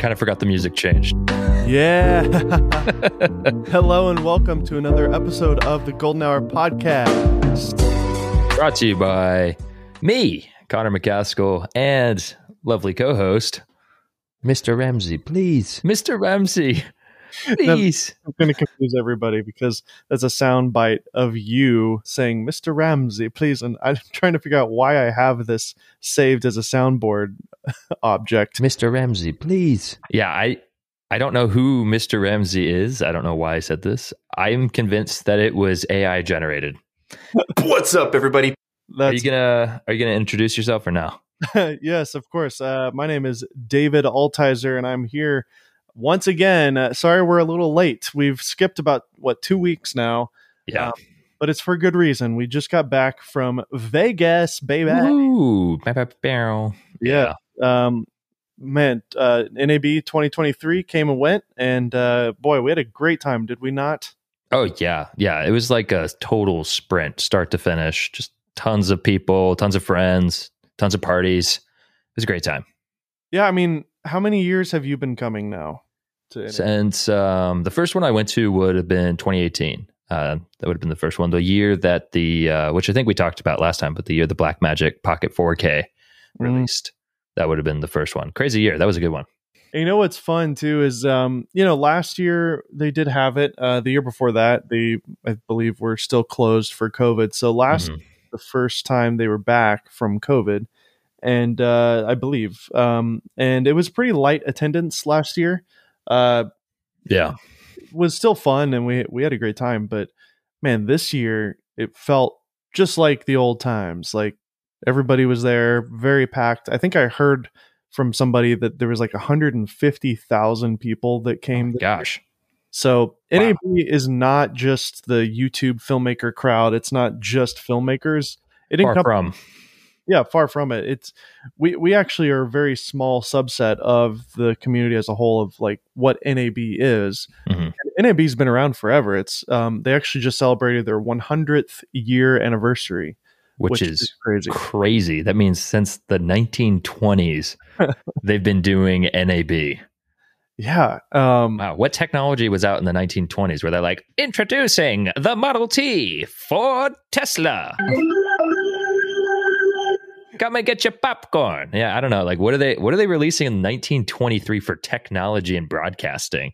Kind of forgot the music changed. Yeah. Hello and welcome to another episode of the Golden Hour Podcast. Brought to you by me, Connor McCaskill, and lovely co host, Mr. Ramsey, please. Mr. Ramsey, please. I'm going to confuse everybody because that's a sound bite of you saying, Mr. Ramsey, please. And I'm trying to figure out why I have this saved as a soundboard object. Mr. Ramsey, please. Yeah, I. I don't know who Mr. Ramsey is. I don't know why I said this. I'm convinced that it was AI generated. What's up, everybody? Are you gonna Are you gonna introduce yourself or no? yes, of course. Uh, my name is David Altizer, and I'm here once again. Uh, sorry, we're a little late. We've skipped about what two weeks now. Yeah, Um, but it's for good reason. We just got back from Vegas, baby. Ooh, barrel. Yeah. Um, man, uh, NAB 2023 came and went, and uh, boy, we had a great time, did we not? Oh yeah, yeah. It was like a total sprint, start to finish. Just tons of people, tons of friends, tons of parties. It was a great time. Yeah, I mean, how many years have you been coming now? To Since um, the first one I went to would have been 2018. Uh, that would have been the first one. The year that the, uh, which I think we talked about last time, but the year the Blackmagic Pocket 4K Mm. released, that would have been the first one. Crazy year. That was a good one. And you know what's fun too is um, you know last year they did have it. Uh, the year before that, they I believe were still closed for COVID. So last Mhm. the first time they were back from COVID, and uh, I believe, um, and it was pretty light attendance last year. Uh, Yeah. it was still fun, and we we had a great time. But man, this year it felt just like the old times. Like everybody was there, very packed. I think I heard from somebody that there was like 150,000 people that came. Gosh. So Wow. NAB is not just the YouTube filmmaker crowd. It's not just filmmakers. It Far encom- from. Yeah, far from it. It's we we actually are a very small subset of the community as a whole of like what NAB is. Mhm. NAB's been around forever. It's um they actually just celebrated their 100th year anniversary, Which, is crazy. crazy. That means since the 1920s, they've been doing NAB. Yeah. Um Wow. What technology was out in the 1920s where they're like, introducing the Model T for Tesla? Come and get your popcorn. Yeah, I don't know. Like, what are they? What are they releasing in 1923 for technology and broadcasting?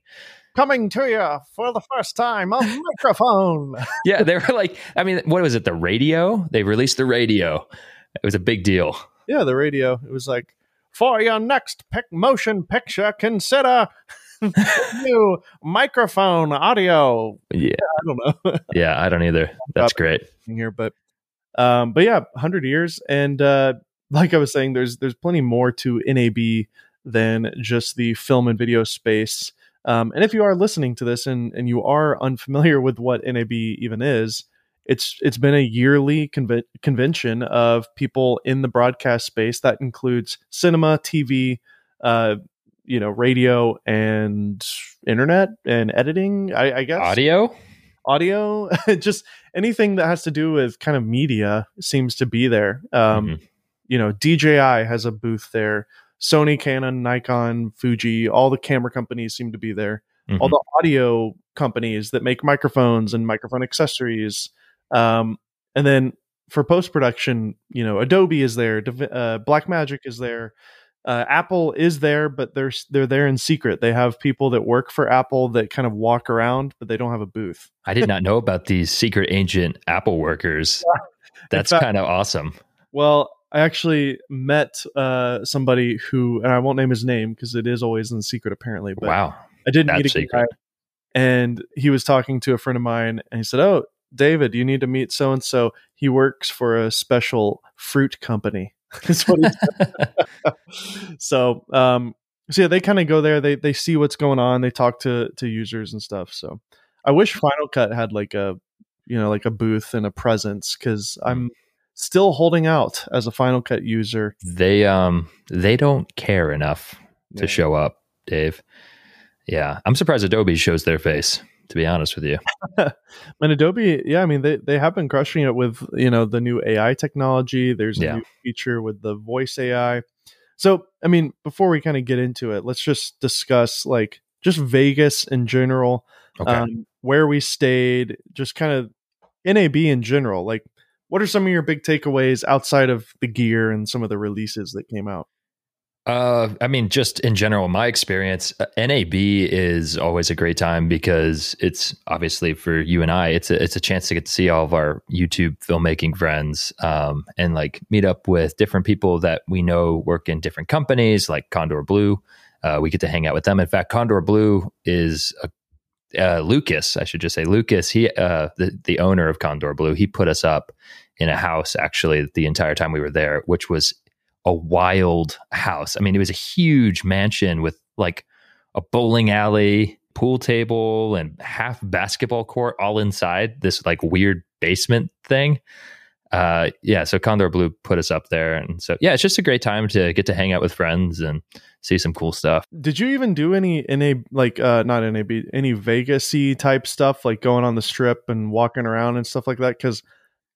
coming to you for the first time a microphone. Yeah, they were like, I mean, what was it? The radio? They released the radio. It was a big deal. yeah, the radio. It was like for your next pic- motion picture consider new microphone audio. Yeah, I don't know. yeah. I don't either. That's great. here, but um, but yeah, hundred years, and uh, like I was saying, there's there's plenty more to NAB than just the film and video space. Um, and if you are listening to this and and you are unfamiliar with what NAB even is, it's it's been a yearly conve- convention of people in the broadcast space that includes cinema, TV, uh, you know, radio, and internet and editing. I, I guess Audio? Audio just anything that has to do with kind of media seems to be there. Um Mhm. you know dji has a booth there. Sony canon nikon fuji all the camera companies seem to be there. All Mhm. the audio companies that make microphones and microphone accessories. Um and then for post production you know adobe is there uh, blackmagic is there uh, Apple is there, but they're they're there in secret. They have people that work for Apple that kind of walk around, but they don't have a booth. I did not know about these secret agent Apple workers. That's fact- kind of awesome. Well, I actually met uh, somebody who, and I won't name his name because it is always in secret, apparently. But Wow. I did That's meet a secret. guy, and he was talking to a friend of mine, and he said, "Oh, David, you need to meet so and so. He works for a special fruit company." That's what so, um, so yeah, they kind of go there. They they see what's going on. They talk to to users and stuff. So, I wish Final Cut had like a, you know, like a booth and a presence because I'm still holding out as a Final Cut user. they um they don't care enough to show up, Dave. Yeah, I'm surprised Adobe shows their face. To be honest with you, And Adobe, yeah, I mean they they have been crushing it with you know the new AI technology. There's a Yeah. new feature with the voice AI. So, I mean, before we kind of get into it, let's just discuss like just Vegas in general, Okay. um, where we stayed, just kind of NAB in general. Like, what are some of your big takeaways outside of the gear and some of the releases that came out? Uh, I mean, just in general, my experience, uh, NAB is always a great time because it's obviously for you and I, it's a, it's a chance to get to see all of our YouTube filmmaking friends, um, and like meet up with different people that we know work in different companies, like Condor Blue. Uh, we get to hang out with them. In fact, Condor Blue is a uh, Lucas, I should just say Lucas. He, uh, the the owner of Condor Blue, he put us up in a house actually the entire time we were there, which was a wild house. I mean, it was a huge mansion with like a bowling alley, pool table, and half basketball court all inside this like weird basement thing. Uh, yeah, so Condor Blue put us up there, and so yeah, it's just a great time to get to hang out with friends and see some cool stuff. Did you even do any NA like uh not NAB any Vegasy type stuff like going on the strip and walking around and stuff like that? Because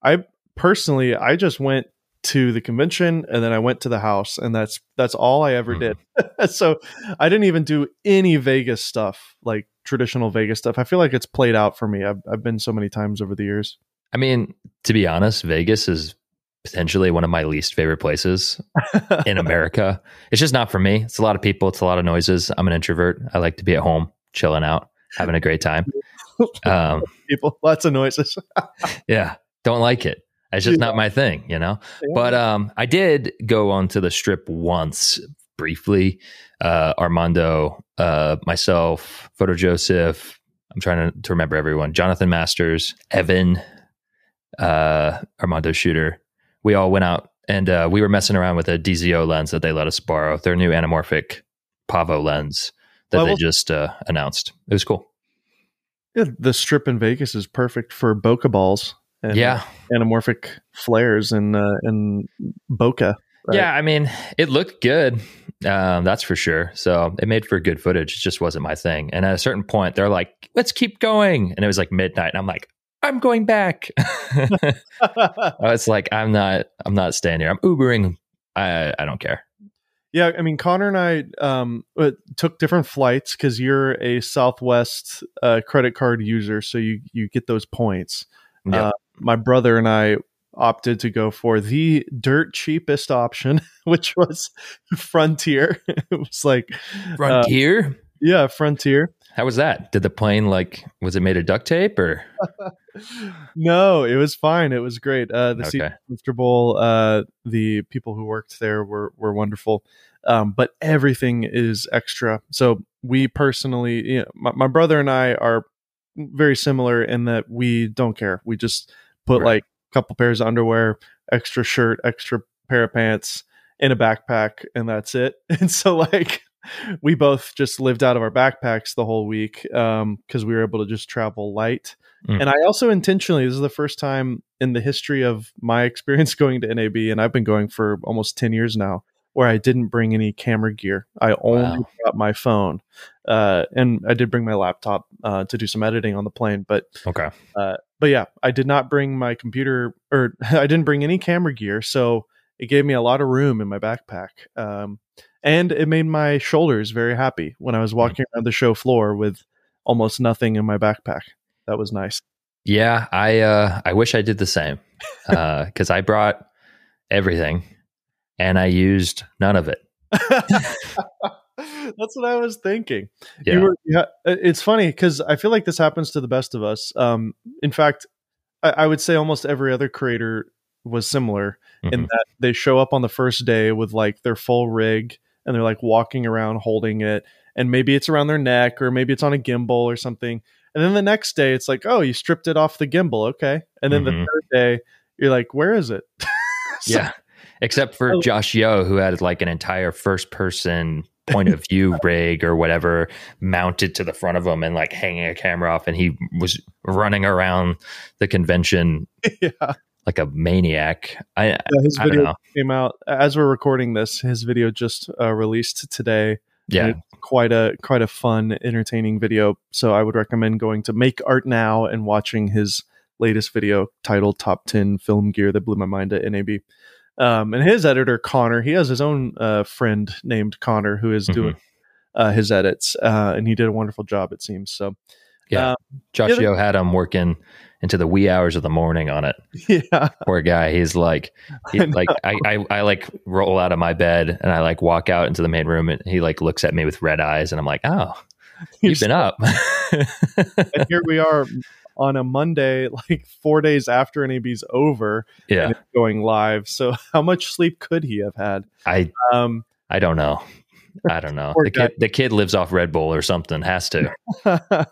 I personally I just went to the convention and then I went to the house and that's that's all I ever did. so I didn't even do any Vegas stuff like traditional Vegas stuff. I feel like it's played out for me. I've I've been so many times over the years. I mean, to be honest, Vegas is potentially one of my least favorite places in America. It's just not for me. It's a lot of people, it's a lot of noises. I'm an introvert. I like to be at home, chilling out, having a great time. Um, People, lots of noises. yeah, don't like it. It's just Yeah. not my thing, you know? But um, I did go onto the strip once briefly. Uh, Armando, uh, myself, Photo Joseph. I'm trying to, to remember everyone. Jonathan Masters, Evan, uh, Armando Shooter. We all went out and uh, we were messing around with a DZO lens that they let us borrow. Their new anamorphic Pavo lens that they just uh, announced. It was cool. Yeah, the strip in Vegas is perfect for bokeh balls and yeah, anamorphic flares and uh, and bokeh. right? Yeah, I mean, it looked good. Um, that's for sure. So it made for good footage. It just wasn't my thing. And at a certain point, they're like, "Let's keep going," and it was like midnight, and I'm like, "I'm going back." I was like, "I'm not. I'm not staying here. I'm Ubering. I I don't care." Yeah, I mean Connor and I um, uh, took different flights because you're a Southwest uh, credit card user, so you you get those points. Yep. Uh, my brother and I opted to go for the dirt cheapest option, which was Frontier. it was like, Frontier. yeah, Frontier. How was that? Did the plane like? Was it made of duct tape or? no, it was fine. It was great. Uh, the Okay. were comfortable. Uh, the people who worked there were were wonderful. Um, but everything is extra. So we personally, you know, my, my brother and I are very similar in that we don't care. We just put Right. like a couple pairs of underwear, extra shirt, extra pair of pants in a backpack, and that's it. And so like we both just lived out of our backpacks the whole week because we were able to just travel light. Mm. And I also intentionally, this is the first time in the history of my experience going to NAB, and I've been going for almost 10 years now, where I didn't bring any camera gear. I only Wow. brought my phone. Uh, and I did bring my laptop uh, to do some editing on the plane. But Okay. but yeah, I did not bring my computer or I didn't bring any camera gear. So it gave me a lot of room in my backpack. Um, and it made my shoulders very happy when I was walking around the show floor with almost nothing in my backpack. That was nice. Yeah, I uh, I wish I did the same because I brought everything and I used none of it. That's what I was thinking. Yeah. You were, yeah, it's funny because I feel like this happens to the best of us. Um, in fact, I, I would say almost every other creator was similar in Mhm. that they show up on the first day with like their full rig and they're like walking around holding it, and maybe it's around their neck or maybe it's on a gimbal or something. And then the next day, it's like, oh, you stripped it off the gimbal, okay. And then Mhm. the third day, you're like, where is it? So- Yeah. Except for Oh. Josh Yeo, who had like an entire first person point of view rig or whatever mounted to the front of him and like hanging a camera off. And he was running around the convention yeah. like a maniac. I, Yeah, his I video came out as we're recording this. His video just uh, released today. Yeah. Quite a quite a fun, entertaining video. So I would recommend going to Make Art Now and watching his latest video titled "Top 10 Film Gear That Blew My Mind" at NAB. Um, and his editor Connor, he has his own uh, friend named Connor who is doing uh, his edits, uh, and he did a wonderful job. It seems so. Yeah, Um, Josh yeah, had him working into the wee hours of the morning on it. yeah, Poor guy. He's like, he, I like I, I, I like roll out of my bed and I like walk out into the main room and he like looks at me with red eyes and I'm like, oh, you've been up. and here we are on a Monday, like four days after NAB's over, yeah, and it's going live. So, how much sleep could he have had? I, Um, I don't know. I don't know. The guy. kid, the kid lives off Red Bull or something. Has to.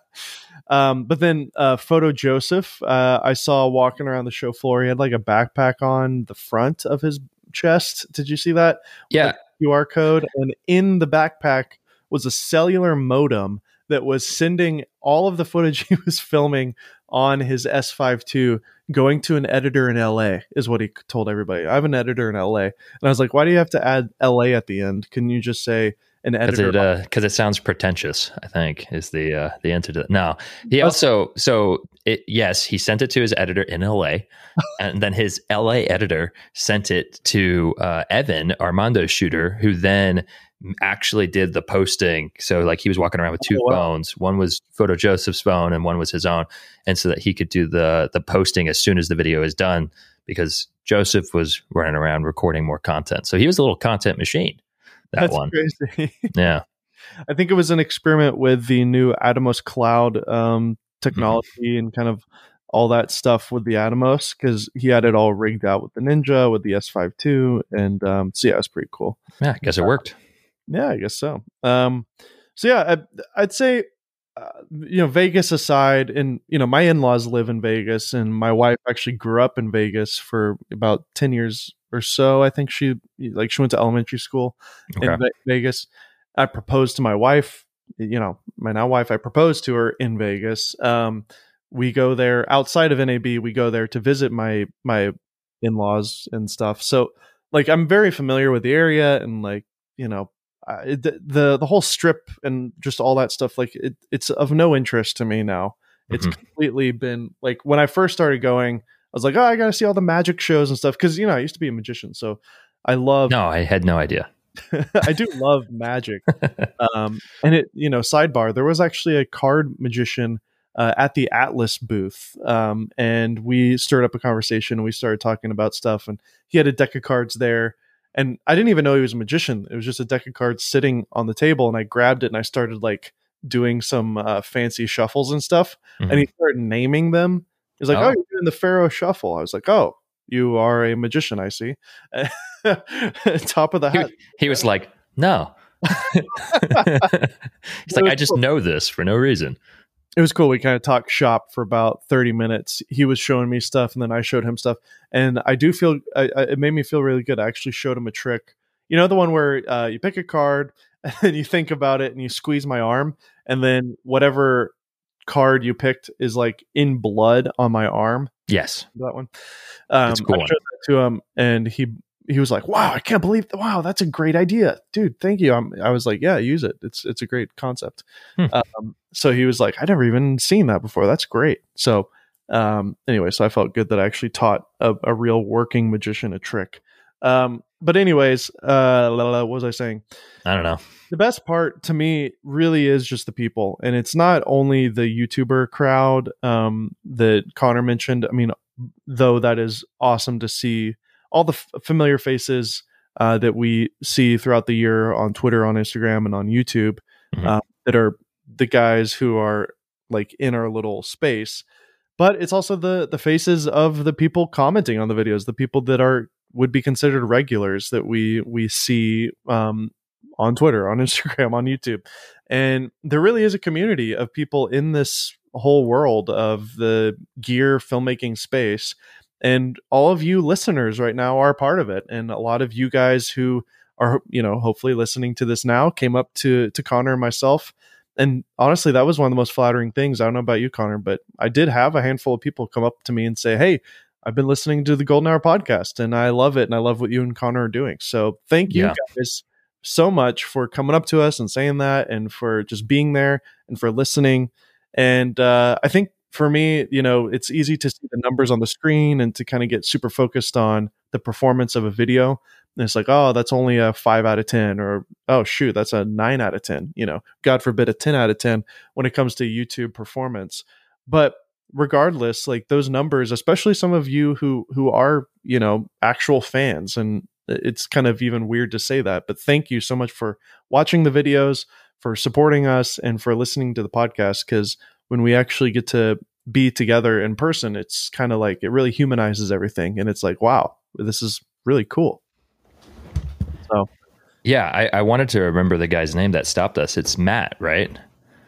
um, but then, uh, Photo Joseph, uh, I saw walking around the show floor. He had like a backpack on the front of his chest. Did you see that? Yeah, QR code, and in the backpack was a cellular modem that was sending all of the footage he was filming on his S5 II going to an editor in LA, is what he told everybody. I have an editor in LA. And I was like, why do you have to add LA at the end? Can you just say an because editor? it because it sounds pretentious. I think is the uh, the answer to that. No, he also so it yes he sent it to his editor in L.A. and then his L.A. editor sent it to uh, Evan Armando's shooter, who then actually did the posting. So like he was walking around with two Oh, wow. phones. One was Photo Joseph's phone, and one was his own, and so that he could do the the posting as soon as the video is done because Joseph was running around recording more content. So he was a little content machine. That That's one, crazy. yeah. I think it was an experiment with the new Atomos cloud um, technology and kind of all that stuff with the Atomos because he had it all rigged out with the Ninja, with the S5 II. And um, so, yeah, it's pretty cool. Yeah, I guess it worked. Yeah, I guess so. Um, so yeah, I, I'd say, uh, you know, Vegas aside, and you know, my in-laws live in Vegas, and my wife actually grew up in Vegas for about ten years or so. I think she like she went to elementary school Okay. in Ve- Vegas. I proposed to my wife, you know, my now wife. I proposed to her in Vegas. Um, we go there outside of NAB. We go there to visit my my in-laws and stuff. So like I'm very familiar with the area and like you know uh, the, the the whole strip and just all that stuff like it, it's of no interest to me now it's Mhm. completely been like when i first started going i was like oh i gotta see all the magic shows and stuff because you know i used to be a magician so i love No, I had no idea. i do love magic um and it you know sidebar there was actually a card magician uh, at the atlas booth um and we stirred up a conversation and we started talking about stuff and he had a deck of cards there and i didn't even know he was a magician it was just a deck of cards sitting on the table and i grabbed it and i started like doing some uh, fancy shuffles and stuff Mhm. and he started naming them he's like oh. Oh. you're doing the faro shuffle i was like oh you are a magician i see top of the hat he was like, no. He's like, I just know this for no reason. It was cool. We kind of talked shop for about 30 minutes. He was showing me stuff and then I showed him stuff. And I do feel I, I, it made me feel really good. I actually showed him a trick. You know, the one where uh, you pick a card and you think about it and you squeeze my arm and then whatever card you picked is like in blood on my arm. Yes. That one. Um, cool I one. that to him and he, he was like, "Wow, I can't believe! Wow, that's a great idea, dude. Thank you." I'm, I was like, "Yeah, use it. It's it's a great concept." Hmm. Um, so he was like, "I never even seen that before. That's great." So um, anyway, so I felt good that I actually taught a, a real working magician a trick. Um, but anyways, uh, what was I saying? I don't know. the best part to me really is just the people and it's not only the youtuber crowd um, that connor mentioned i mean though that is awesome to see all the f- familiar faces uh, that we see throughout the year on twitter on instagram and on youtube Mhm. uh, that are the guys who are like in our little space but it's also the the faces of the people commenting on the videos the people that are would be considered regulars that we we see um, on Twitter, on Instagram, on YouTube. And there really is a community of people in this whole world of the gear filmmaking space. And all of you listeners right now are part of it. And a lot of you guys who are, you know, hopefully listening to this now came up to to Connor and myself. And honestly, that was one of the most flattering things. I don't know about you, Connor, but I did have a handful of people come up to me and say, Hey, I've been listening to the Golden Hour podcast and I love it. And I love what you and Connor are doing. So thank you Yeah. guys so much for coming up to us and saying that and for just being there and for listening. And uh, I think for me, you know, it's easy to see the numbers on the screen and to kind of get super focused on the performance of a video. And it's like, oh, that's only a five out of 10, or oh, shoot, that's a nine out of 10, you know, God forbid a 10 out of 10 when it comes to YouTube performance. But regardless, like those numbers, especially some of you who who are, you know, actual fans, and it's kind of even weird to say that, but thank you so much for watching the videos, for supporting us, and for listening to the podcast. Because when we actually get to be together in person, it's kind of like it really humanizes everything, and it's like, wow, this is really cool. So, yeah, I, I wanted to remember the guy's name that stopped us. It's Matt, right?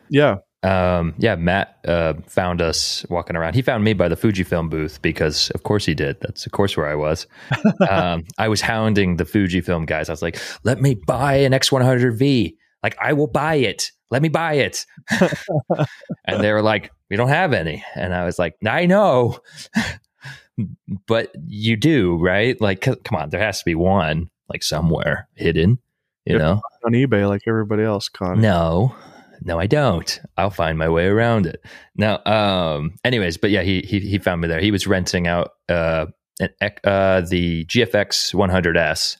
Yeah, um, yeah, Matt uh, found us walking around. He found me by the Fujifilm booth because, of course, he did. That's of course where I was. um, I was hounding the Fujifilm guys. I was like, "Let me buy an X100V. Like, I will buy it. Let me buy it." and they were like, "We don't have any." And I was like, "I know, but you do, right? Like, c- come on, there has to be one like somewhere hidden, you Yep. know." on eBay like everybody else, Con. No, no, I don't. I'll find my way around it. Now, um, anyways, but yeah, he he he found me there. He was renting out uh an uh the GFX 100s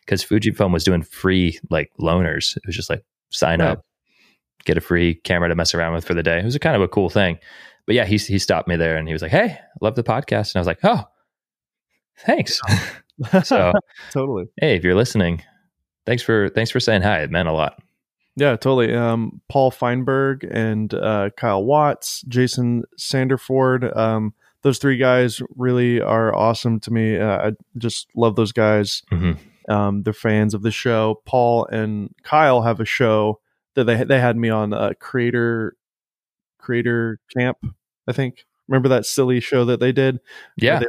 because Fujifilm was doing free like loaners. It was just like sign Right. up, get a free camera to mess around with for the day. It was a kind of a cool thing. But yeah, he he stopped me there and he was like, "Hey, I love the podcast," and I was like, "Oh, thanks." so totally. hey, if you're listening, thanks for thanks for saying hi. It meant a lot. Yeah, totally. Um, Paul Feinberg and uh, Kyle Watts, Jason Sanderford. Um, those three guys really are awesome to me. Uh, I just love those guys. Mhm. Um, they're fans of the show. Paul and Kyle have a show that they they had me on uh, Creator Creator Camp. I think. Remember that silly show that they did? Yeah. They-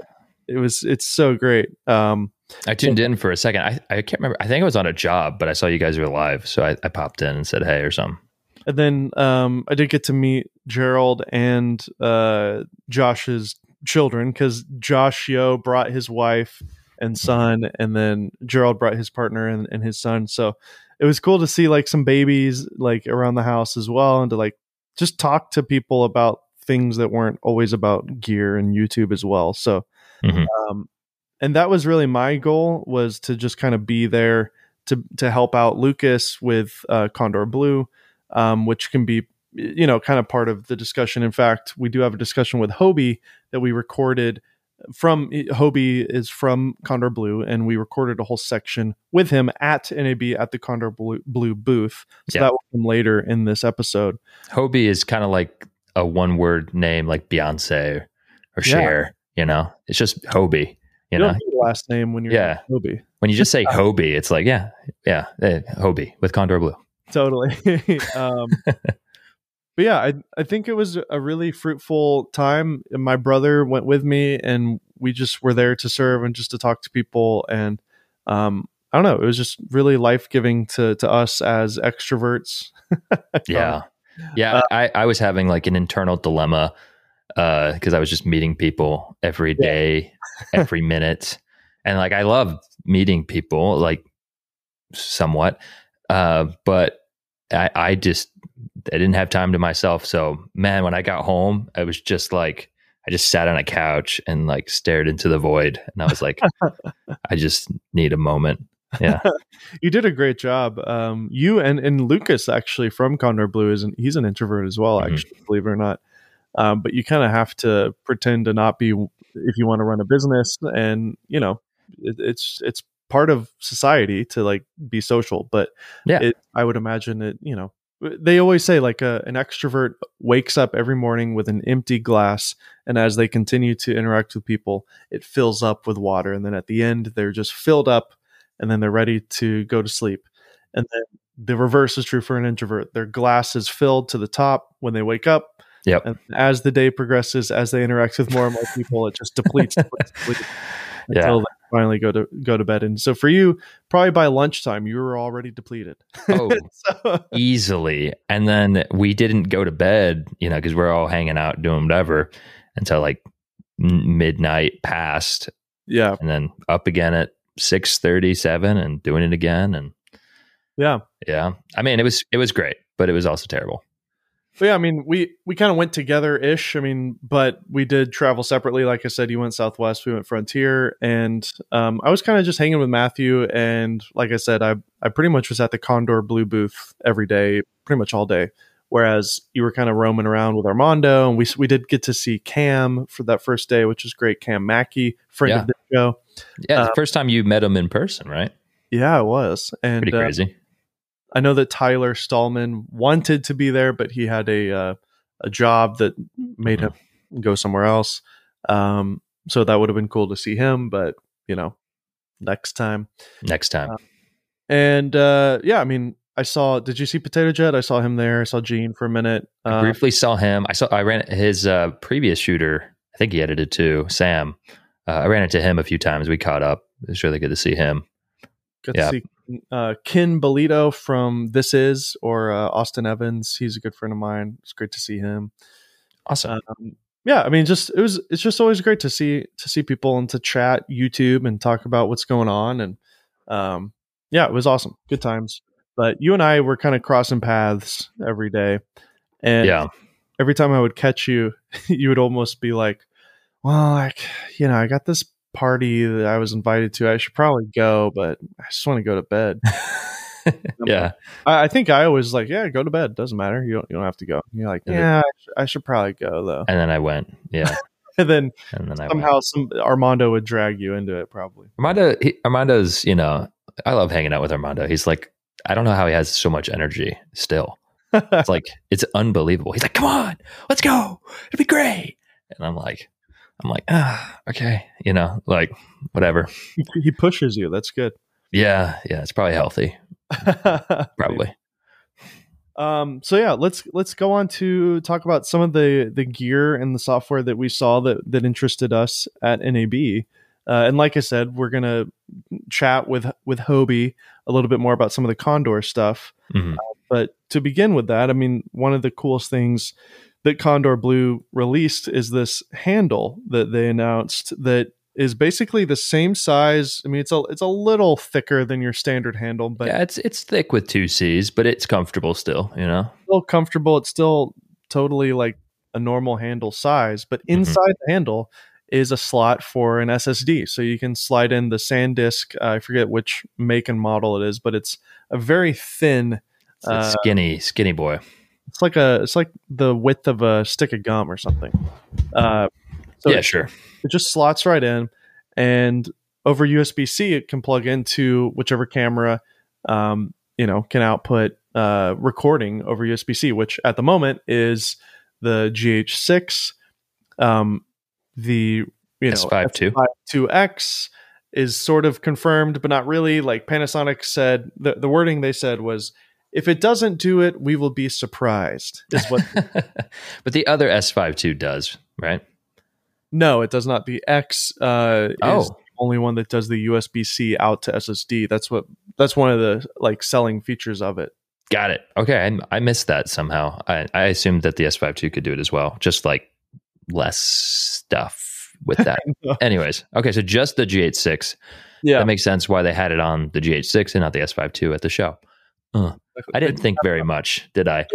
It was it's so great. Um, I tuned in for a second. I, I can't remember. I think I was on a job, but I saw you guys were live. So I, I popped in and said hey or something. And then um, I did get to meet Gerald and uh, Josh's children because Josh Yeo brought his wife and son, and then Gerald brought his partner and, and his son. So it was cool to see like some babies like around the house as well, and to like just talk to people about things that weren't always about gear and YouTube as well. So, Mhm. um, and that was really my goal was to just kind of be there to to help out Lucas with uh, Condor Blue um, which can be you know kind of part of the discussion. In fact, we do have a discussion with Hobie that we recorded from Hobie is from Condor Blue, and we recorded a whole section with him at NAB at the Condor Blue, Blue booth. So Yeah. that will come later in this episode. Hobie is kind of like a one word name like Beyonce or Yeah. You know? It's just Hobie, you You know? don't need last name when you're Yeah. Hobie. When you just say Hobie, it's like, yeah, yeah, eh, Hobie with Condor Blue. totally. um, but yeah, I I think it was a really fruitful time. My brother went with me, and we just were there to serve and just to talk to people. And um, I don't know, it was just really life giving to to us as extroverts. Yeah. Yeah. I, I was having like an internal dilemma because I was just meeting people every day, Yeah. every minute. And like I love meeting people, like somewhat. Uh, but I, I just I didn't have time to myself. So man, when I got home, I was just like I just sat on a couch and like stared into the void. And I was like, I just need a moment. Yeah. you did a great job. Um, you and and Lucas actually from Condor Blue is an, he's an introvert as well. Mhm. Actually, believe it or not. Um, but you kind of have to pretend to not be if you want to run a business, and you know, it, it's it's part of society to like be social. But Yeah. it, I would imagine it. You know, they always say like a, an extrovert wakes up every morning with an empty glass, and as they continue to interact with people, it fills up with water, and then at the end, they're just filled up and then they're ready to go to sleep. And then the reverse is true for an introvert. Their glass is filled to the top when they wake up. Yep. And as the day progresses, as they interact with more and more people, it just depletes, depletes, depletes Yeah. until finally go to go to bed. And so for you, probably by lunchtime, you were already depleted. Oh, so, easily. And then we didn't go to bed, you know, because we're all hanging out doing whatever until like midnight past, yeah, and then up again at six thirty seven and doing it again. And yeah. yeah, I mean, it was it was great, but it was also terrible. But yeah, I mean, we we kind of went together ish. I mean, but we did travel separately. Like I said, you went Southwest, we went Frontier, and um, I was kind of just hanging with Matthew. And like I said, I I pretty much was at the Condor Blue booth every day, pretty much all day. Whereas you were kind of roaming around with Armando, and we we did get to see Cam for that first day, which was great. Cam Mackey, friend Yeah. of the show. Yeah, Uh, the first time you met him in person, right? Yeah, it was, and Pretty uh, crazy. I know that Tyler Stallman wanted to be there, but he had a uh, a job that made him go somewhere else. Um, so that would have been cool to see him, but you know, next time. Next time. uh, And uh, yeah, I mean, I saw. Did you see Potato Jet? I saw him there. I saw Gene for a minute. I Uh, briefly saw him. I saw. I ran his uh, previous shooter. I think he edited too. Sam. Uh, I ran into him a few times. We caught up. It was really good to see him. got yeah. to see uh, Ken Bolito from This Is or uh, Austin Evans. He's a good friend of mine. It's great to see him. Awesome. um, yeah i mean just it was it's just always great to see to see people and to chat youtube and talk about what's going on and um yeah it was awesome good times but you and i were kind of crossing paths every day and yeah. every time i would catch you you would almost be like well like you know i got this party that i was invited to i should probably go but i just want to go to bed yeah. I, I think i always like yeah go to bed doesn't matter you don't, you don't have to go And you're like Yeah. I should, I should probably go though And then I went. Yeah. and then And then somehow some Armando would drag you into it probably. Armando, he, Armando's, you know, I love hanging out with Armando. He's like, I don't know how he has so much energy still. It's like, it's unbelievable. He's like, come on, let's go. It'll be great. And I'm like, I'm like, ah, okay. You know, like, whatever. he, he pushes you. That's good. Yeah. Yeah. It's probably healthy. Probably. Um, so yeah, let's let's go on to talk about some of the the gear and the software that we saw that that interested us at NAB. Uh, and like I said, we're gonna chat with with Hobie a little bit more about some of the Condor stuff. Mhm. But to begin with that, I mean, one of the coolest things that Condor Blue released is this handle that they announced that is basically the same size. I mean, it's a it's a little thicker than your standard handle, but yeah. It's, it's thick with two C's, but it's comfortable still, you know? still comfortable. It's still totally like a normal handle size, but inside the handle is a slot for an SSD. So you can slide in the SanDisk. Uh, I forget which make and model it is, but it's a very thin. It's Uh, skinny, skinny boy. It's like a. It's like the width of a stick of gum or something. Uh, so yeah, it, sure. it just slots right in, and over USB C, it can plug into whichever camera, um, you know, can output uh, recording over USB C, which at the moment is the GH6, um, the you know S5 II. S52X is sort of confirmed, but not really. Like Panasonic said, the the wording they said was. If it doesn't do it, we will be surprised. Is what? but the other S5 II does, right? no, it does not. The X uh, is Oh. the only one that does the USB C out to SSD. That's what. That's one of the like selling features of it. Got it. Okay, I, I missed that somehow. I, I assumed that the S5 II could do it as well, just like less stuff with that. Anyways, okay, so just the GH6. Yeah, That makes sense why they had it on the GH6 and not the S5 II at the show. Uh, I didn't think very much, did I?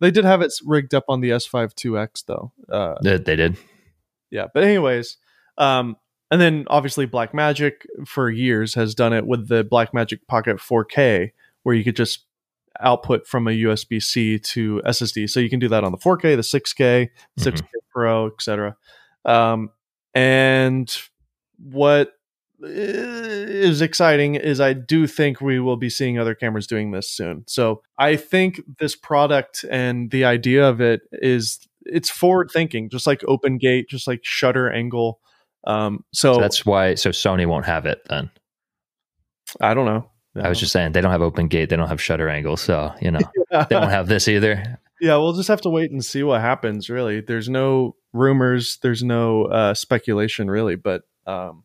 They did have it rigged up on the S5 2X though. Uh, They, they did. yeah, but anyways, um, and then obviously Blackmagic for years has done it with the Blackmagic Pocket 4K, where you could just output from a USB C to SSD. So you can do that on the 4K, the 6K, 6K Pro, etc. Um, and what is exciting is I do think we will be seeing other cameras doing this soon. So I think this product and the idea of it is it's forward thinking, just like Open Gate, just like shutter angle. Um, so, So that's why. So Sony won't have it then. I don't know. I was just saying they don't have open gate. They don't have shutter angle. So you know they don't have this either. yeah, we'll just have to wait and see what happens. Really, there's no rumors, there's no uh, speculation, really. But um,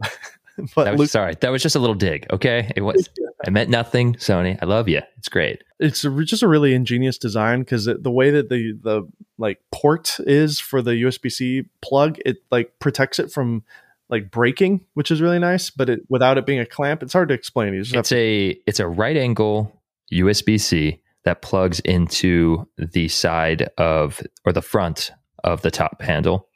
but That was, Luke, sorry, that was just a little dig. Okay, it was. I meant nothing, Sony. I love you. It's great. it's a, just a really ingenious design because the way that the the like port is for the USB C plug, it like protects it from like breaking, which is really nice. But it without it being a clamp, it's hard to explain. You just It's a it's a right angle USB C that plugs into the side of or the front of the top handle.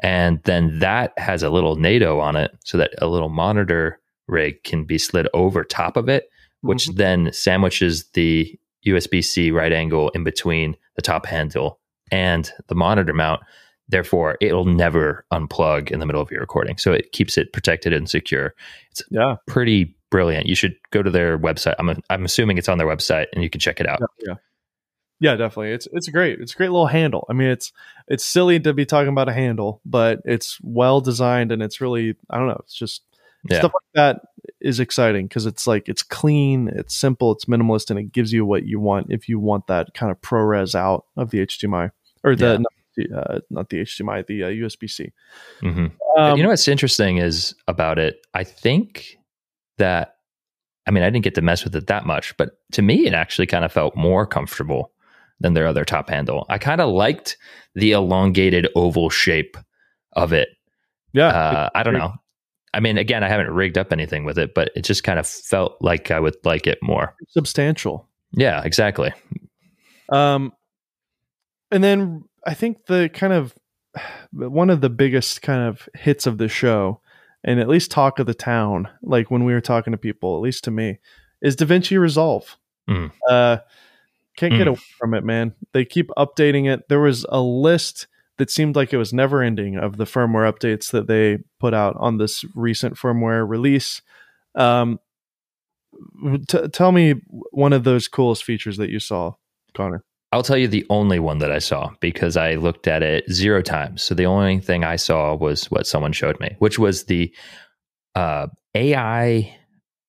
And then that has a little NATO on it so that a little monitor rig can be slid over top of it, which mm-hmm. then sandwiches the USB C right angle in between the top handle and the monitor mount. Therefore, it'll never unplug in the middle of your recording. So it keeps it protected and secure. It's yeah. pretty brilliant. You should go to their website. I'm, I'm assuming it's on their website and you can check it out. Yeah. yeah. Yeah, definitely. It's it's great. It's a great little handle. I mean, it's it's silly to be talking about a handle, but it's well designed and it's really I don't know. It's just yeah. stuff like that is exciting because it's like it's clean, it's simple, it's minimalist, and it gives you what you want if you want that kind of ProRes out of the HDMI or the yeah. not, the, uh, not the HDMI, the uh, USB C. Mm-hmm. Um, you know what's interesting is about it. I think that I mean I didn't get to mess with it that much, but to me it actually kind of felt more comfortable than their other top handle. I kind of liked the elongated oval shape of it. Yeah. Uh, I don't know. I mean, again, I haven't rigged up anything with it, but it just kind of felt like I would like it more substantial. Yeah, exactly. Um, and then I think the kind of one of the biggest kind of hits of the show, and at least talk of the town, like when we were talking to people, at least to me, is DaVinci Resolve. Mm. Uh, can't get mm. away from it, man. They keep updating it. There was a list that seemed like it was never ending of the firmware updates that they put out on this recent firmware release. Um, t- tell me one of those coolest features that you saw, Connor. I'll tell you the only one that I saw because I looked at it zero times. So the only thing I saw was what someone showed me, which was the uh, AI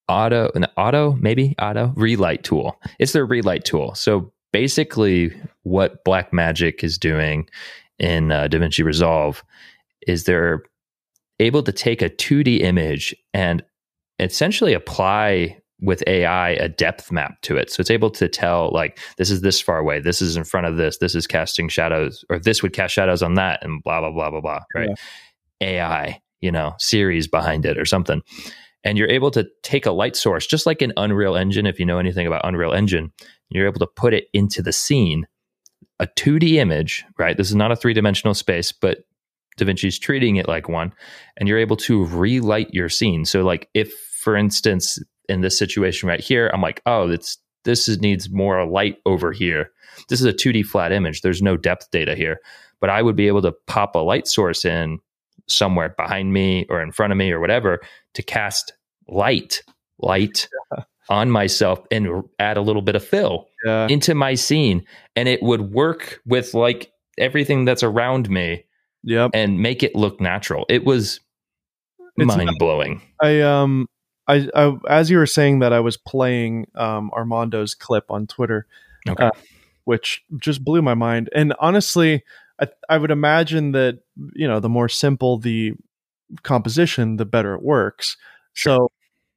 auto an auto maybe auto relight tool. It's their relight tool. So basically what blackmagic is doing in uh, davinci resolve is they're able to take a 2d image and essentially apply with ai a depth map to it. So it's able to tell like this is this far away this is in front of this this is casting shadows or this would cast shadows on that and blah blah blah blah blah right? Yeah. ai you know series behind it or something and you're able to take a light source, just like an Unreal Engine. If you know anything about Unreal Engine, you're able to put it into the scene, a 2D image, right? This is not a three dimensional space, but DaVinci's treating it like one, and you're able to relight your scene. So, like, if for instance, in this situation right here, I'm like, oh, it's this is, needs more light over here. This is a 2D flat image. There's no depth data here, but I would be able to pop a light source in somewhere behind me or in front of me or whatever to cast light, light yeah. on myself and add a little bit of fill yeah. into my scene. And it would work with like everything that's around me yep. and make it look natural. It was mind blowing. I, um, I, I, as you were saying that, I was playing um, Armando's clip on Twitter, okay. uh, which just blew my mind. And honestly, I, I would imagine that you know the more simple the composition, the better it works. Sure. So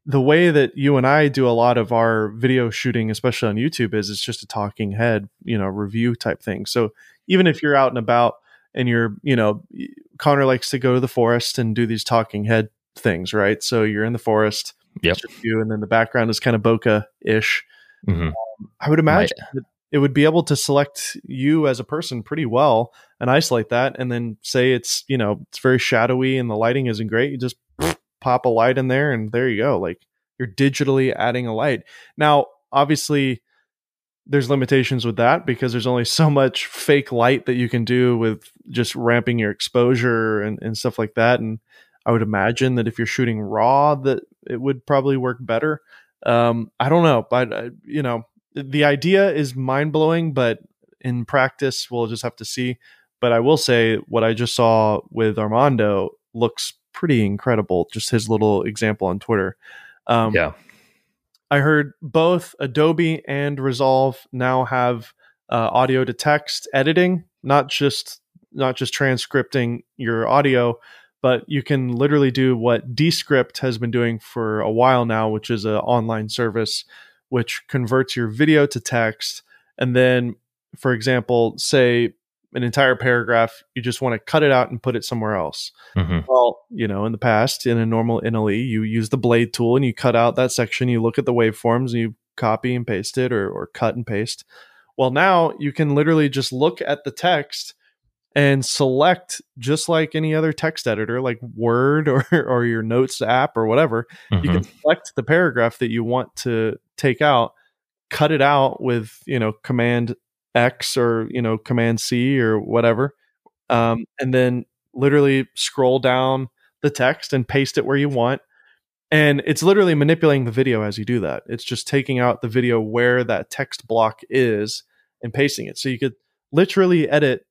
the way that you and I do a lot of our video shooting, especially on YouTube, is it's just a talking head, you know, review type thing. So even if you're out and about and you're, you know, Connor likes to go to the forest and do these talking head things, right? So you're in the forest, yep. you, and then the background is kind of bokeh ish. Mm-hmm. Um, I would imagine that it would be able to select you as a person pretty well and isolate that and then say it's you know it's very shadowy and the lighting isn't great you just pop a light in there and there you go like you're digitally adding a light. Now obviously there's limitations with that because there's only so much fake light that you can do with just ramping your exposure and, and stuff like that and i would imagine that if you're shooting raw that it would probably work better. Um, i don't know but uh, you know the idea is mind blowing, but in practice, we'll just have to see. But I will say what I just saw with Armando looks pretty incredible. Just his little example on Twitter. Um, yeah. I heard both Adobe and Resolve now have uh, audio to text editing, not just not just transcripting your audio, but you can literally do what Descript has been doing for a while now, which is an online service which converts your video to text. And then, for example, say an entire paragraph, you just want to cut it out and put it somewhere else. Mm-hmm. Well, you know, in the past, in a normal NLE, you use the blade tool and you cut out that section, you look at the waveforms and you copy and paste it or, or cut and paste. Well, now you can literally just look at the text and select just like any other text editor like word or, or your notes app or whatever mm-hmm. you can mm-hmm. select the paragraph that you want to take out cut it out with you know command x or you know command c or whatever um, and then literally scroll down the text and paste it where you want and it's literally manipulating the video as you do that it's just taking out the video where that text block is and pasting it so you could literally edit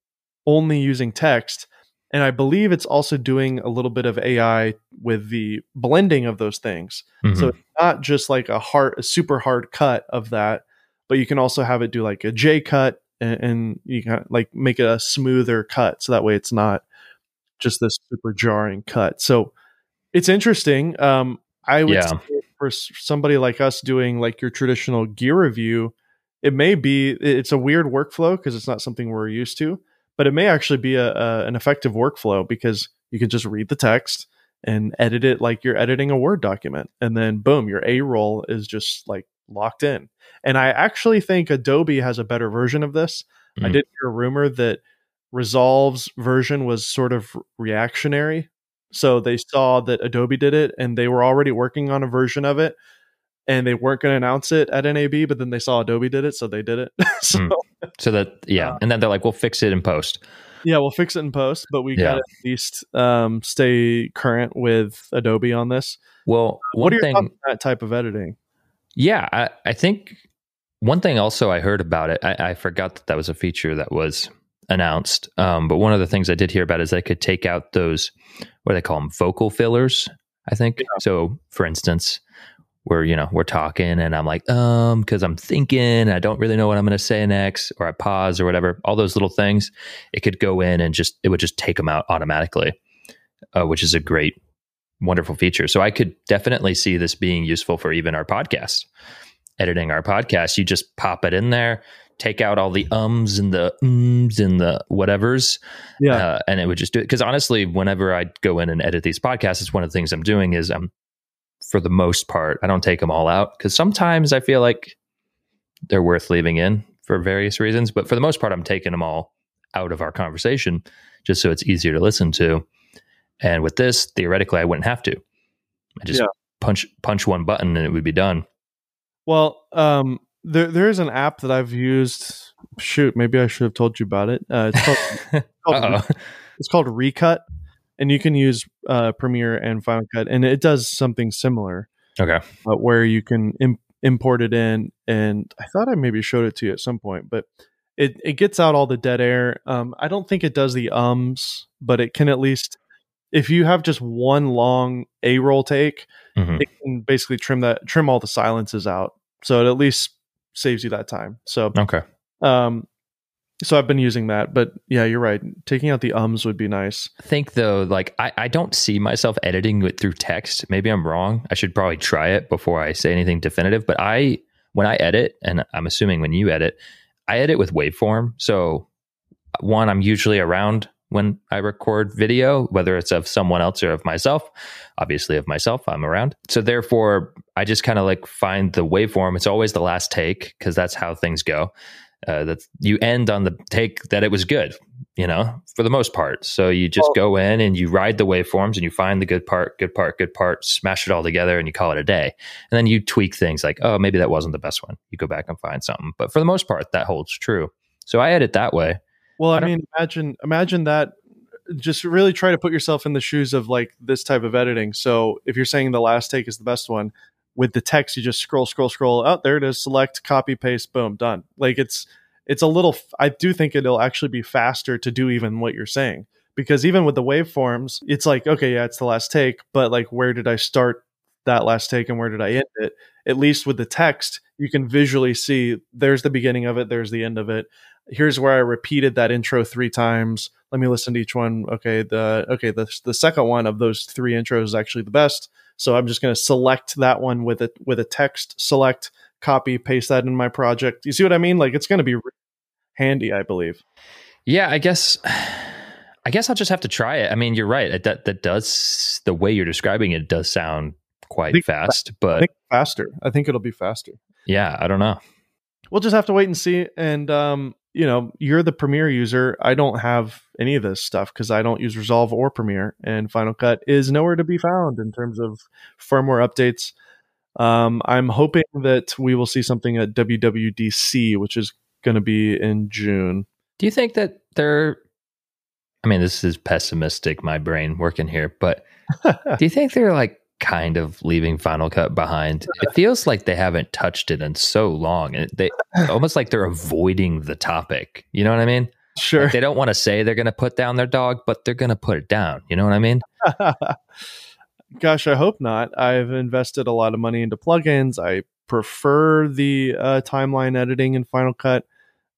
only using text. And I believe it's also doing a little bit of AI with the blending of those things. Mm-hmm. So it's not just like a hard, a super hard cut of that, but you can also have it do like a J cut and, and you can like make it a smoother cut. So that way it's not just this super jarring cut. So it's interesting. Um, I would yeah. for somebody like us doing like your traditional gear review, it may be it's a weird workflow because it's not something we're used to but it may actually be a, a, an effective workflow because you can just read the text and edit it like you're editing a word document. And then boom your a roll is just like locked in. And i actually think adobe has a better version of this. Mm-hmm. i did hear a rumor that resolve's version was sort of reactionary. So they saw that adobe did it and they were already working on a version of it and they weren't going to announce it at NAB, but then they saw Adobe did it, so they did it. so, mm. so that yeah, uh, and then they're like, "We'll fix it in post." Yeah, we'll fix it in post, but we yeah. got to at least um, stay current with Adobe on this. Well, uh, what are your thing, thoughts on that type of editing? Yeah, I, I, think one thing also I heard about it. I, I, forgot that that was a feature that was announced. Um, but one of the things I did hear about is they could take out those what do they call them vocal fillers. I think yeah. so. For instance, where you know we're talking and i'm like um because i'm thinking i don't really know what i'm going to say next or i pause or whatever all those little things it could go in and just it would just take them out automatically uh, which is a great wonderful feature. So i could definitely see this being useful for even our podcast. Editing our podcast you just pop it in there take out all the ums and the ums and the whatevers yeah. uh, and it would just do it. Because honestly whenever i go in and edit these podcasts it's one of the things i'm doing is i'm for the most part. I don't take them all out because sometimes I feel like they're worth leaving in for various reasons. But for the most part, I'm taking them all out of our conversation just so it's easier to listen to. And with this, theoretically, I wouldn't have to. I just yeah. punch punch one button and it would be done. Well, um, there there is an app that I've used. Shoot, maybe I should have told you about it. Uh, it's called, called it's called Recut and you can use uh, Premiere and Final Cut, and it does something similar. Okay, uh, where you can Im- import it in, and I thought I maybe showed it to you at some point, but it it gets out all the dead air. Um, I don't think it does the ums, but it can at least if you have just one long a roll take, mm-hmm. it can basically trim that trim all the silences out, so it at least saves you that time. So okay. Um, so I've been using that, but yeah, you're right. Taking out the ums would be nice. I think though, like I, I don't see myself editing it through text. Maybe I'm wrong. I should probably try it before I say anything definitive. But I, when I edit, and I'm assuming when you edit, I edit with waveform. So one, I'm usually around when I record video, whether it's of someone else or of myself. Obviously, of myself, I'm around. So therefore, I just kind of like find the waveform. It's always the last take because that's how things go uh, that you end on the take that it was good, you know, for the most part. So you just go in and you ride the waveforms and you find the good part, good part, good part, smash it all together and you call it a day. And then you tweak things like, oh, maybe that wasn't the best one. You go back and find something. But for the most part, that holds true. So I edit that way. Well, I, I mean, imagine imagine that just really try to put yourself in the shoes of like this type of editing. So if you're saying the last take is the best one, with the text you just scroll scroll scroll. Oh, there it is. Select copy paste. Boom. Done. Like it's it's a little i do think it'll actually be faster to do even what you're saying. Because even with the waveforms it's like okay yeah it's the last take but like where did i start that last take and where did i end it? At least with the text you can visually see there's the beginning of it there's the end of it. Here's where i repeated that intro three times. Let me listen to each one. Okay the okay the, the second one of those three intros is actually the best so I'm just going to select that one with a with a text select, copy, paste that in my project. You see what I mean? Like it's going to be handy, I believe. Yeah, I guess. I guess I'll just have to try it. I mean, you're right. That that does the way you're describing it does sound quite fast, but I faster. I think it'll be faster. yeah, I don't know. We'll just have to wait and see. And um, you know, you're the Premiere user. I don't have any of this stuff because I don't use Resolve or Premiere, and Final Cut is nowhere to be found in terms of firmware updates. Um, I'm hoping that we will see something at WWDC, which is going to be in June. Do you think that they're? I mean, this is pessimistic. My brain working here, but do you think they're like kind of leaving Final Cut behind. It feels like they haven't touched it in so long. and They almost like they're avoiding the topic. You know what I mean? Sure. Like they don't want to say they're going to put down their dog, but they're going to put it down. You know what I mean? Gosh, I hope not. I've invested a lot of money into plugins. I prefer the uh, timeline editing in Final Cut.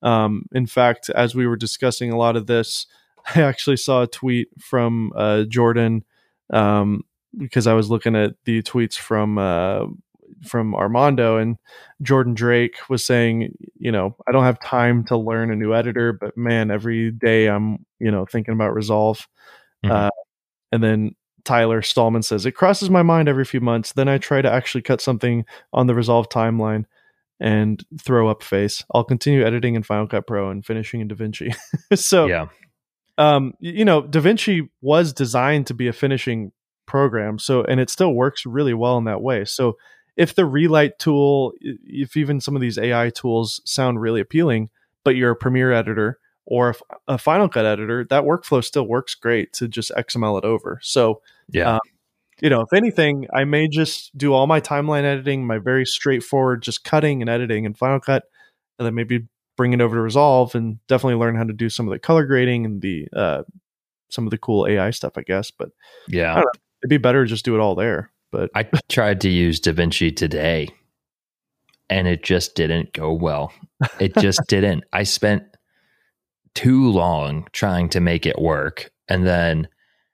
Um, in fact, as we were discussing a lot of this, I actually saw a tweet from uh, Jordan um, because I was looking at the tweets from uh, from Armando and Jordan Drake was saying, you know, I don't have time to learn a new editor, but man, every day I'm, you know, thinking about Resolve. Mm-hmm. Uh, and then Tyler Stallman says it crosses my mind every few months. Then I try to actually cut something on the Resolve timeline and throw up face. I'll continue editing in Final Cut Pro and finishing in DaVinci. so yeah. Um, you know, DaVinci was designed to be a finishing program. So, and it still works really well in that way. So, if the Relight tool, if even some of these AI tools sound really appealing, but you're a Premiere editor or a, Final Cut editor, that workflow still works great to just XML it over. So, yeah. Um, you know, if anything, I may just do all my timeline editing, my very straightforward, just cutting and editing in Final Cut, and then maybe bring it over to Resolve and definitely learn how to do some of the color grading and the uh, some of the cool AI stuff, I guess. But yeah, it'd be better to just do it all there. But I tried to use DaVinci today and it just didn't go well. It just didn't. I spent too long trying to make it work. And then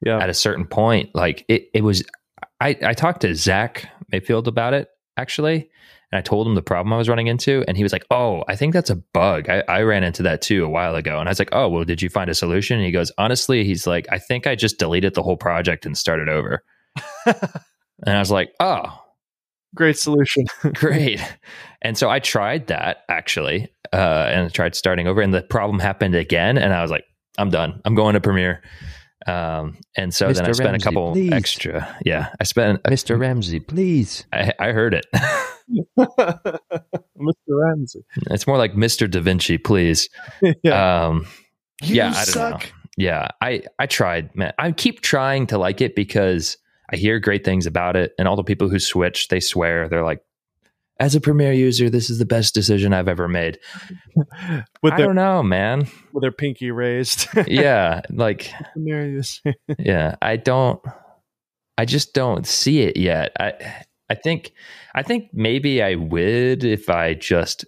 yeah. at a certain point, like it, it was, I, I talked to Zach Mayfield about it actually. And I told him the problem I was running into. And he was like, Oh, I think that's a bug. I, I ran into that too a while ago. And I was like, Oh, well, did you find a solution? And he goes, Honestly, he's like, I think I just deleted the whole project and started over. and I was like, Oh, great solution. great. And so I tried that actually, uh, and tried starting over. And the problem happened again. And I was like, I'm done. I'm going to Premiere. Um, and so Mr. then I spent Ramsey, a couple please. extra. Yeah, I spent Mr. Ramsey, please. I, I heard it. Mr. Ramsey. It's more like Mr. Da Vinci, please. yeah. Um, yeah, I don't know. Yeah, I I tried, man. I keep trying to like it because I hear great things about it, and all the people who switch, they swear they're like, as a Premiere user, this is the best decision I've ever made. with I their, don't know, man. With their pinky raised. yeah, like yeah, I don't. I just don't see it yet. I I think I think maybe I would if I just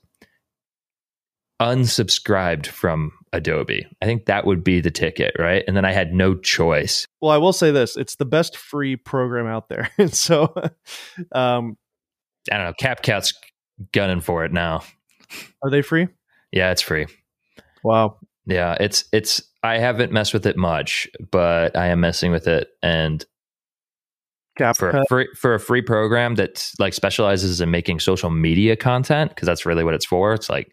unsubscribed from Adobe. I think that would be the ticket, right? And then I had no choice. Well, I will say this: it's the best free program out there. and so, um, I don't know. CapCut's gunning for it now. Are they free? Yeah, it's free. Wow. Yeah, it's it's. I haven't messed with it much, but I am messing with it, and For a free for a free program that like specializes in making social media content because that's really what it's for. It's like,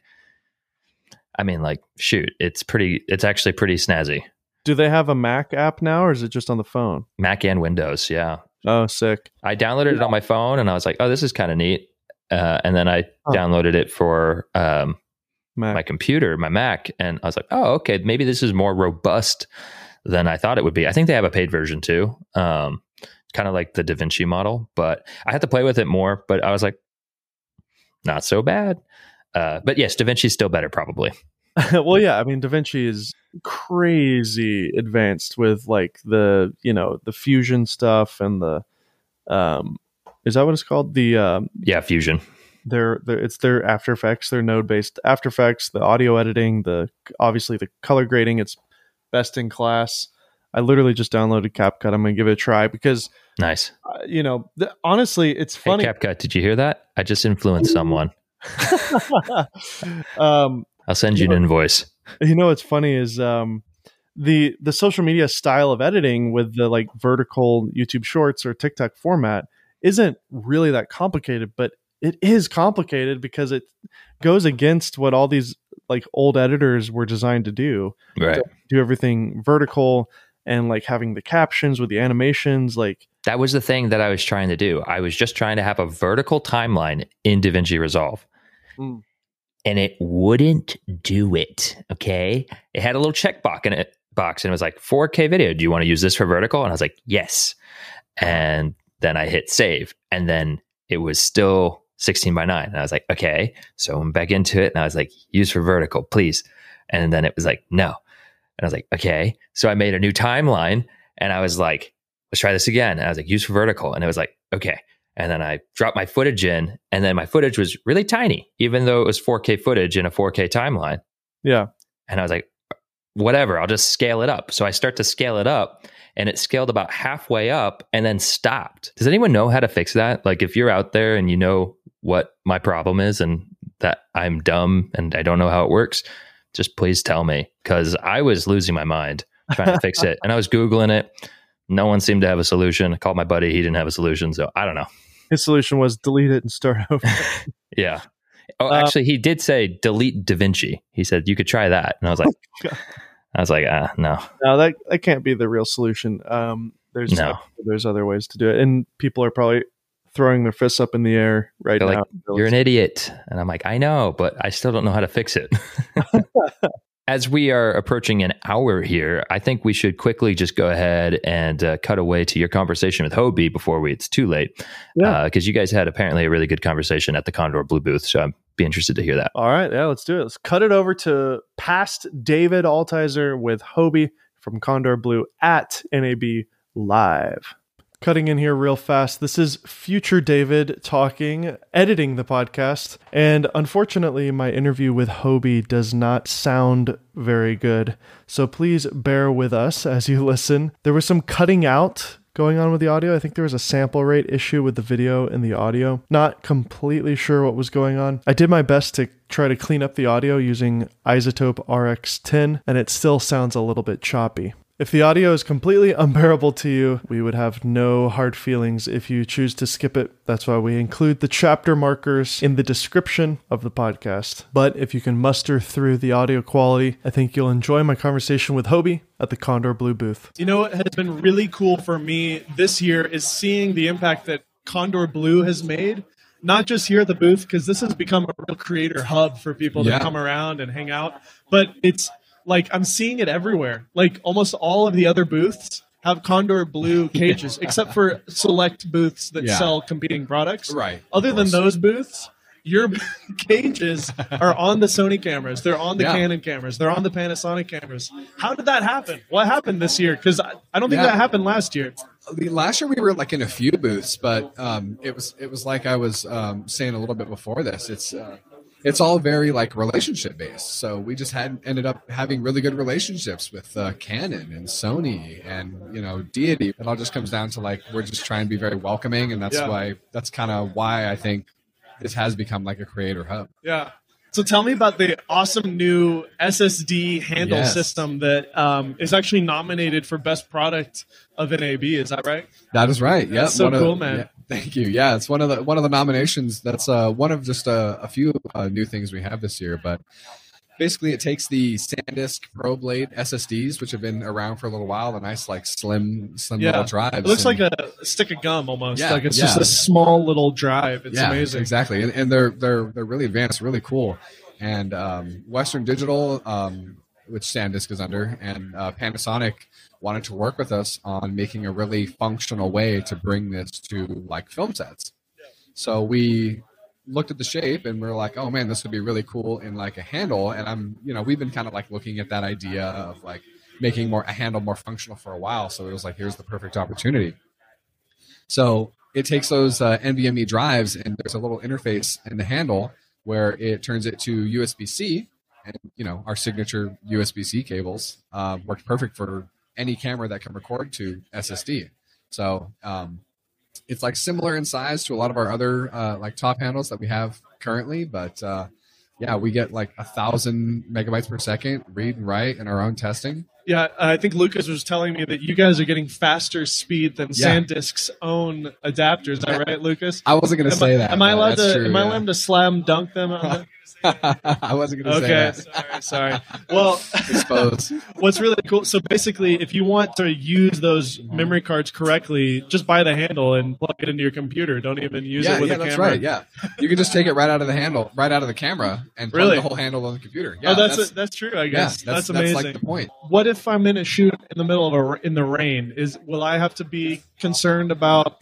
I mean, like, shoot, it's pretty. It's actually pretty snazzy. Do they have a Mac app now, or is it just on the phone? Mac and Windows, yeah. Oh, sick. I downloaded yeah. it on my phone, and I was like, oh, this is kind of neat. Uh, and then I oh. downloaded it for um, my computer, my Mac, and I was like, oh, okay, maybe this is more robust than I thought it would be. I think they have a paid version too. Um, kind of like the DaVinci model, but I had to play with it more. But I was like, not so bad. Uh, but yes, DaVinci is still better, probably. well, yeah, I mean, DaVinci is crazy advanced with like the you know the fusion stuff and the um, is that what it's called? The um, yeah, fusion. Their, their it's their After Effects, their node based After Effects, the audio editing, the obviously the color grading. It's best in class. I literally just downloaded CapCut. I'm going to give it a try because nice. Uh, you know, th- honestly, it's funny. Hey, CapCut, did you hear that? I just influenced someone. um, I'll send you, you know, an invoice. You know what's funny is um, the the social media style of editing with the like vertical YouTube Shorts or TikTok format isn't really that complicated, but it is complicated because it goes against what all these like old editors were designed to do. Right. To do everything vertical and like having the captions with the animations like that was the thing that I was trying to do. I was just trying to have a vertical timeline in DaVinci Resolve. Mm. And it wouldn't do it. Okay. It had a little checkbox in it box and it was like 4K video. Do you want to use this for vertical? And I was like, yes. And then I hit save. And then it was still 16 by 9. And I was like, okay. So I'm back into it. And I was like, use for vertical, please. And then it was like, no. And I was like, okay. So I made a new timeline and I was like, let's try this again. And I was like, use for vertical. And it was like, okay. And then I dropped my footage in, and then my footage was really tiny, even though it was 4K footage in a 4K timeline. Yeah. And I was like, whatever, I'll just scale it up. So I start to scale it up, and it scaled about halfway up and then stopped. Does anyone know how to fix that? Like, if you're out there and you know what my problem is and that I'm dumb and I don't know how it works, just please tell me because I was losing my mind trying to fix it. And I was Googling it. No one seemed to have a solution. I called my buddy. He didn't have a solution. So I don't know. His solution was delete it and start over. yeah. Oh, Uh, actually, he did say delete DaVinci. He said you could try that. And I was like. I was like, ah, no. no, that that can't be the real solution. Um, there's No. there's other ways to do it, and people are probably throwing their fists up in the air right They're now. like, You're an idiot. And I'm like, I know, but I still don't know how to fix it. As we are approaching an hour here, I think we should quickly just go ahead and uh, cut away to your conversation with Hobie before we, it's too late. Yeah. Because you guys had apparently a really good conversation at the Condor Blue booth. So I'd be interested to hear that. All right, yeah, let's do it. Let's cut it over to past David Altizer with Hobie from Condor Blue at NAB Live. Cutting in here real fast. This is future David talking, editing the podcast, and unfortunately, my interview with Hobie does not sound very good. So please bear with us as you listen. There was some cutting out going on with the audio. I think there was a sample rate issue with the video and the audio. Not completely sure what was going on. I did my best to try to clean up the audio using iZotope RX10, and it still sounds a little bit choppy. If the audio is completely unbearable to you, we would have no hard feelings if you choose to skip it. That's why we include the chapter markers in the description of the podcast. But if you can muster through the audio quality, I think you'll enjoy my conversation with Hobie at the Condor Blue booth. You know what has been really cool for me this year is seeing the impact that Condor Blue has made. Not just here at the booth, because this has become a real creator hub for people Yeah. to come around and hang out. But it's like I'm seeing it everywhere. Like almost all of the other booths have Condor Blue cages, except for select booths that Yeah. sell competing products. Right. Other than those booths, your cages are on the Sony cameras. They're on the Yeah. Canon cameras. They're on the Panasonic cameras. How did that happen? What happened this year? Because I, I don't think Yeah. that happened last year. Last year we were like in a few booths, but um, it was it was like I was um, saying a little bit before this. It's uh, it's all very like relationship based. So we just had ended up having really good relationships with uh, Canon and Sony and you know Deity. It all just comes down to like we're just trying to be very welcoming, and that's Yeah. why that's kind of why I think this has become like a creator hub. Yeah. So tell me about the awesome new SSD handle Yes. system that um, is actually nominated for best product of NAB. Is that right? That is right. Yeah, so one of- cool, man. Thank you. Yeah, it's one of the one of the nominations. That's uh, one of just a, a few uh, new things we have this year. But basically, it takes the SanDisk Pro Blade SSDs, which have been around for a little while, the nice like slim slim Yeah. little drives. It looks and- like a stick of gum almost. Yeah, like it's yeah. just a small little drive. It's yeah, amazing. exactly, and, and they're they're they're really advanced, really cool. And um, Western Digital, um, which SanDisk is under, and uh, Panasonic wanted to work with us on making a really functional way to bring this to like film sets. So we looked at the shape and we are like, oh man, this would be really cool in like a handle. And I'm, you know, we've been kind of like looking at that idea of like making more a handle more functional for a while. So it was like, here's the perfect opportunity. So it takes those uh, NVMe drives and there's a little interface in the handle where it turns it to USB C. And you know our signature USB C cables uh, work perfect for any camera that can record to SSD. So um, it's like similar in size to a lot of our other uh, like top handles that we have currently, but uh, yeah, we get like a thousand megabytes per second read and write in our own testing, Yeah, I think Lucas was telling me that you guys are getting faster speed than Yeah. SanDisk's own adapters. Is that right, Lucas? I wasn't going to say I, that. Am I allowed to? true, am I allowed to slam dunk them? On I wasn't going to okay, say that. sorry, sorry. Well, Exposed. what's really cool. So basically, if you want to use those memory cards correctly, just buy the handle and plug it into your computer. Don't even use yeah, it with yeah, a that's camera. right. Yeah, you can just take it right out of the handle, right out of the camera, and plug Really? the whole handle on the computer. Oh, yeah, oh, that's that's, true. I yeah, guess that's, that's, amazing. like the point. what if I'm in a shoot in the middle of a in the rain? Is will I have to be concerned about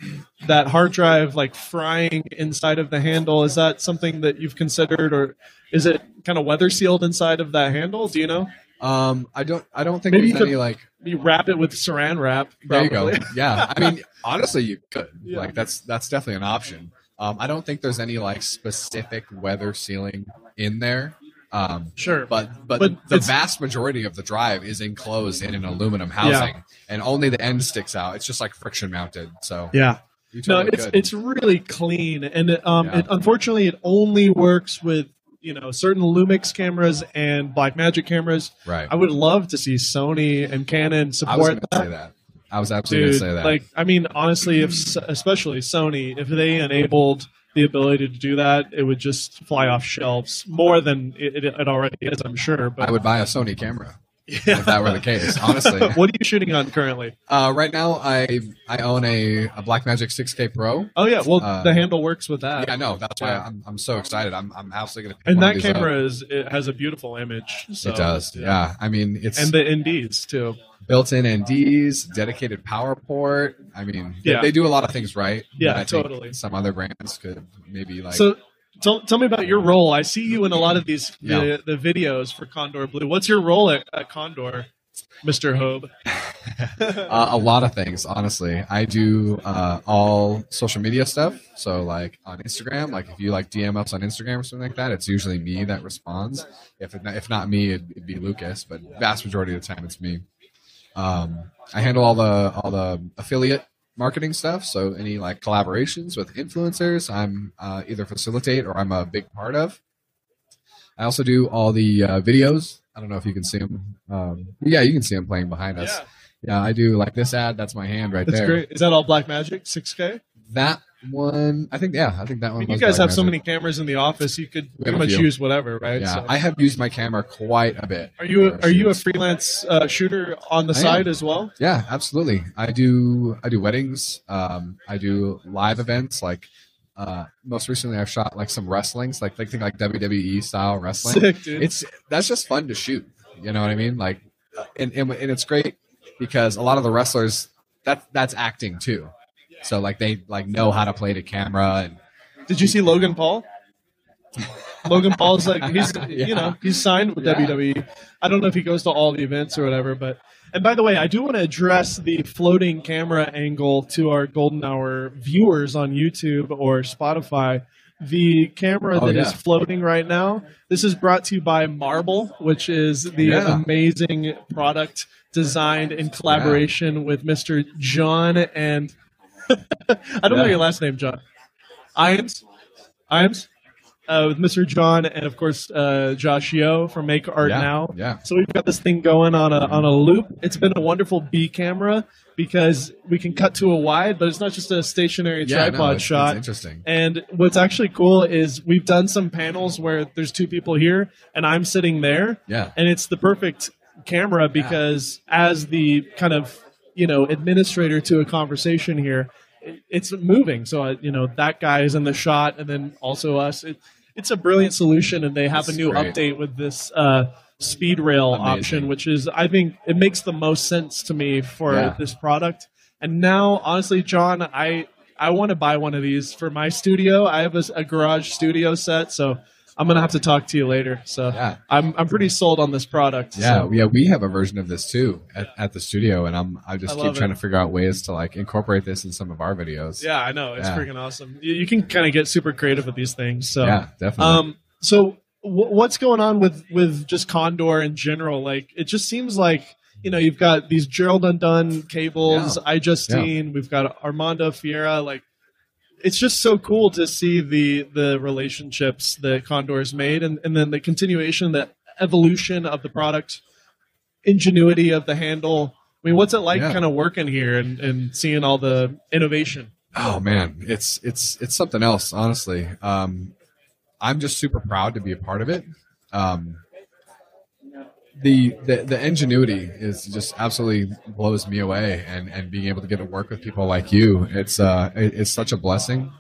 that hard drive like frying inside of the handle? Is that something that you've considered, or is it kind of weather sealed inside of that handle? Do you know? Um, I don't, I don't think Maybe there's any like. You wrap it with Saran wrap. There you go. Yeah, I mean, honestly, you could. Yeah. Like that's that's definitely an option. Um, I don't think there's any like specific weather sealing in there. Um, Sure. but but, But the vast majority of the drive is enclosed in an aluminum housing, and only the end sticks out. It's just like friction mounted. So yeah. No, it's it's really clean, and um, Yeah. it, unfortunately, it only works with you know certain Lumix cameras and Blackmagic cameras. right. I would love to see Sony and Canon I was support that. say that. I was absolutely going to say that. like I mean, honestly, if especially Sony, if they enabled the ability to do that, it would just fly off shelves more than it, it, it already is. I'm sure. But I would buy a Sony camera if that were the case. Honestly, what are you shooting on currently? uh, right now I I own a, a Blackmagic 6K Pro. Oh yeah, well Uh, the handle works with that. Yeah, no, that's why I'm, I'm so excited. I'm, I'm absolutely going to. and that camera is it has a beautiful image. So, it does. Yeah. I mean, it's and the NDs too. built-in NDs, dedicated power port. I mean, they, Yeah. they do a lot of things right. Yeah, I totally. Some other brands could maybe like. so tell, tell me about your role. I see you in a lot of these Yeah. the, the videos for Condor Blue. What's your role at, at Condor, Mister Hobie? uh, a lot of things, honestly. I do uh, all social media stuff. So, like on Instagram, like if you like DM us on Instagram or something like that, it's usually me that responds. If it, if not me, it'd, it'd be Lucas. But vast majority of the time, it's me. Um, I handle all the all the affiliate marketing stuff. So any like collaborations with influencers, I'm uh, either facilitate or I'm a big part of. I also do all the uh, videos. I don't know if you can see them. Um, yeah, you can see them playing behind us. Yeah, I do like this ad. That's my hand right That's there. great. Is that all Blackmagic 6K? That one, I think. Yeah, I think that I one. mean, you guys Black have so many cameras in the office. You could pretty much use whatever, right? Yeah, So- I have used my camera quite a bit. are you for are you a freelance uh, shooter on the I side am. as well? Yeah, absolutely. I do. I do weddings. Um, I do live events. Like uh, most recently, I've shot like some wrestlings, like like think like WWE style wrestling. Sick, dude. It's that's just fun to shoot. You know what I mean? Like, and and, and it's great because a lot of the wrestlers that that's acting too. So like they like know how to play the camera and Did you see Logan Paul? Logan Paul's like he's Yeah. you know he's signed with Yeah. WWE. I don't know if he goes to all the events or whatever, but and by the way, I do want to address the floating camera angle to our golden hour viewers on YouTube or Spotify. The camera Oh, that is yeah. floating right now. This is brought to you by Marble, which is the amazing product designed in collaboration with Mr. John and I don't know your last name, John. Iams, Iams, uh, with Mr. John and of course uh, Josh Yeo from Make Art yeah, Now. Yeah, So we've got this thing going on a on a loop. It's been a wonderful B camera because we can cut to a wide, but it's not just a stationary yeah. tripod it's- it's shot. interesting. And what's actually cool is we've done some panels where there's two people here and I'm sitting there, Yeah, and it's the perfect camera because as the kind of you know administrator to a conversation here it's moving so uh, you know that guy is in the shot and then also us it, it's a brilliant solution and they have It's a new great. update with this uh, speed rail Amazing. option which is i think it makes the most sense to me for Yeah. this product and now honestly john i i want to buy one of these for my studio i have a, a garage studio set so i'm gonna have to talk to you later so yeah. I'm I'm pretty sold on this product. Yeah, so- yeah, we have a version of this too at, at the studio, and I'm I just I keep trying it. to figure out ways to like incorporate this in some of our videos. yeah, I know it's Yeah. freaking awesome. You, you can kind of get super creative with these things. So, yeah, definitely. um, so w- what's going on with with just Condor in general? Like, it just seems like you know you've got these Gerald Undone cables, iJustine, we've got Armando Ferreira, like. It's just so cool to see the the relationships that Condor's made, and, and then the continuation, the evolution of the product ingenuity of the handle. I mean, what's it like Yeah. kind of working here and, and seeing all the innovation? Oh man, it's it's it's something else, honestly. Um, I'm just super proud to be a part of it. Um, the, the the ingenuity is just absolutely blows me away, and and being able to get to work with people like you, it's uh, it- it's such a blessing,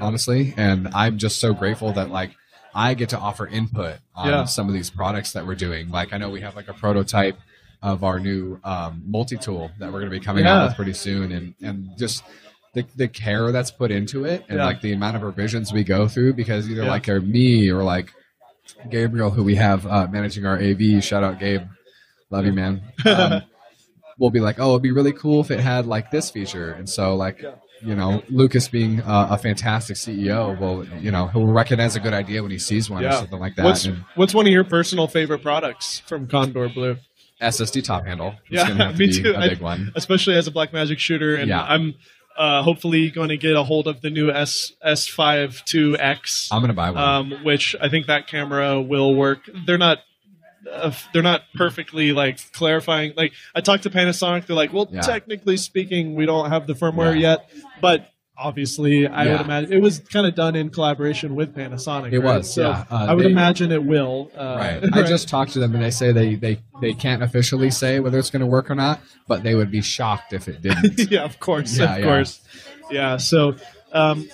honestly. And I'm just so grateful that like I get to offer input on Yeah. some of these products that we're doing. Like I know we have like a prototype of our new um, multi tool that we're going to be coming Yeah. out with pretty soon, and and just the, the care that's put into it and Yeah. like the amount of revisions we go through because either like or me or like Gabriel who we have uh, managing our AV shout out Gabe love you man um, we'll be like oh it'd be really cool if it had like this feature and so like you know Lucas being uh, a fantastic CEO will you know he'll recognize a good idea when he sees one or Yeah. something like that What's and what's one of your personal favorite products from Condor Blue? SSD top handle it's Yeah, gonna have to me be too. a I- big one especially as a Blackmagic shooter. And Yeah. I'm uh, hopefully going to get a hold of the new S S5 2X, I'm gonna buy one um, which I think that camera will work. They're not. Uh, they're not perfectly like clarifying. Like I talked to Panasonic, they're like, "Well, Yeah. technically speaking, we don't have the firmware Yeah. yet," but obviously, I would imagine it was kind of done in collaboration with Panasonic. It right? was, so yeah. Uh, I would they- imagine it will. Uh, Right. I just talked to them and they say they, they, they can't officially say whether it's going to work or not, but they would be shocked if it didn't. yeah, of course, Yeah, of yeah. course. Yeah. So, um,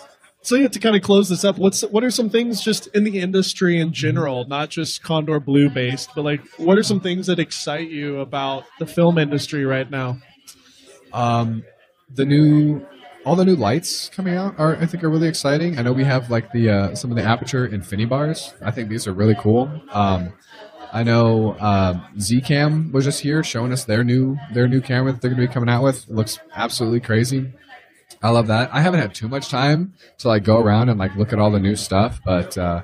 so yeah, to kind of close this up, what's what are some things just in the industry in general, not just Condor Blue based, but like what are some things that excite you about the film industry right now? um, the new, all the new lights coming out are, I think, are really exciting. I know we have like the uh, some of the Aputure infinity bars. I think these are really cool. Um, I know um, Zcam was just here showing us their new their new camera that they're going to be coming out with. It looks absolutely crazy. I love that. I haven't had too much time to like go around and like look at all the new stuff, but uh,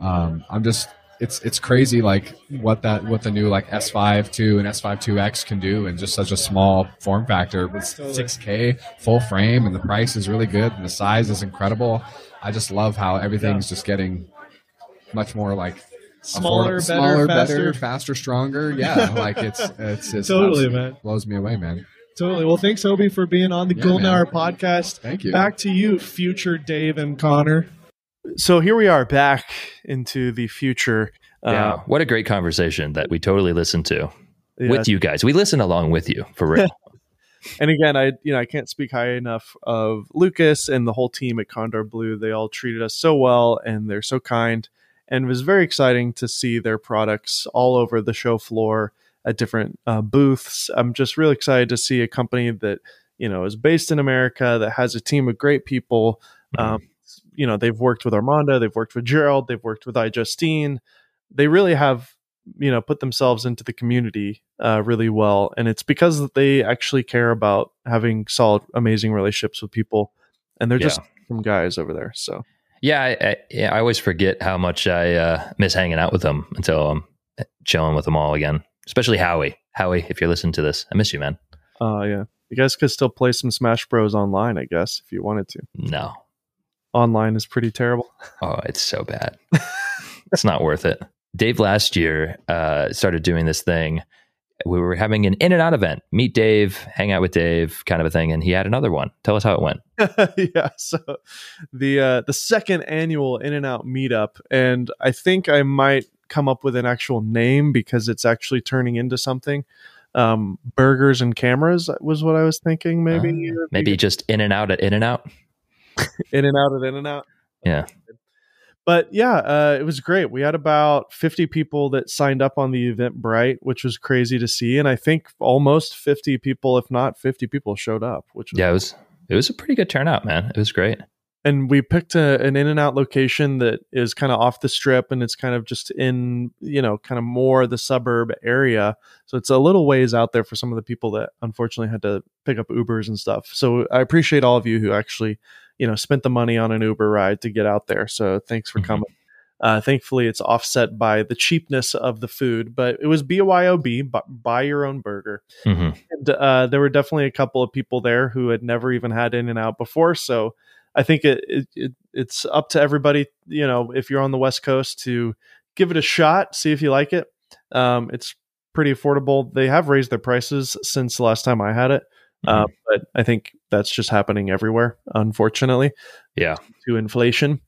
um, I'm just it's it's crazy like what that what the new like S5 2 and S5 2X can do in just such a small form factor with 6K full frame and the price is really good and the size is incredible. I just love how everything's just getting much more like Smaller, affordable- better, smaller, faster. better, faster, stronger. Yeah, like it's it's, it's Totally, man. blows me away, man. Totally. Well, thanks, Obi, for being on the Yeah, Golden man. Hour podcast. Thank you. Back to you, future Dave and Connor. So here we are back into the future. Yeah, Uh, what a great conversation that we totally listened to yeah, with you guys. We listen along with you for real. and again, I you know I can't speak high enough of Lucas and the whole team at Condor Blue. They all treated us so well, and they're so kind. And it was very exciting to see their products all over the show floor at different uh, booths. I'm just really excited to see a company that you know is based in America that has a team of great people. Um, you know, they've worked with Armando, they've worked with Gerald, they've worked with iJustine. They really have you know put themselves into the community uh, really well and it's because they actually care about having solid amazing relationships with people and they're just some guys over there so Yeah, I, I, yeah, I always forget how much I uh, miss hanging out with them until I'm chilling with them all again. Especially Howie. Howie, if you're listening to this, I miss you, man. uh yeah you guys could still play some smash bros online i guess if you wanted to No, online is pretty terrible oh, it's so bad. it's not worth it. Dave last year uh, started doing this thing. We were having an in and out event. Meet Dave, hang out with Dave, kind of a thing, and he had another one. Tell us how it went. yeah so the uh the second annual in and out meetup and i think i might come up with an actual name because it's actually turning into something um burgers and cameras was what i was thinking maybe Uh, maybe just in and out at in and out. in and out of in and out Yeah. but yeah uh it was great we had about 50 people that signed up on the eventbrite which was crazy to see and i think almost 50 people if not 50 people showed up which was Yeah, it was it was a pretty good turnout, man. It was great. and we picked a, an in and out location that is kind of off the strip and it's kind of just in you know kind of more the suburb area so it's a little ways out there for some of the people that unfortunately had to pick up ubers and stuff so i appreciate all of you who actually you know spent the money on an uber ride to get out there. So thanks for Mhm. coming. Uh, thankfully it's offset by the cheapness of the food but it was byob bu- buy your own burger. Hmm and uh, there were definitely a couple of people there who had never even had in and out before. So i think it, it, it it's up to everybody you know if you're on the west coast to give it a shot see if you like it. Um, it's pretty affordable. They have raised their prices since the last time I had it, uh, but I think that's just happening everywhere, unfortunately. Yeah. to inflation.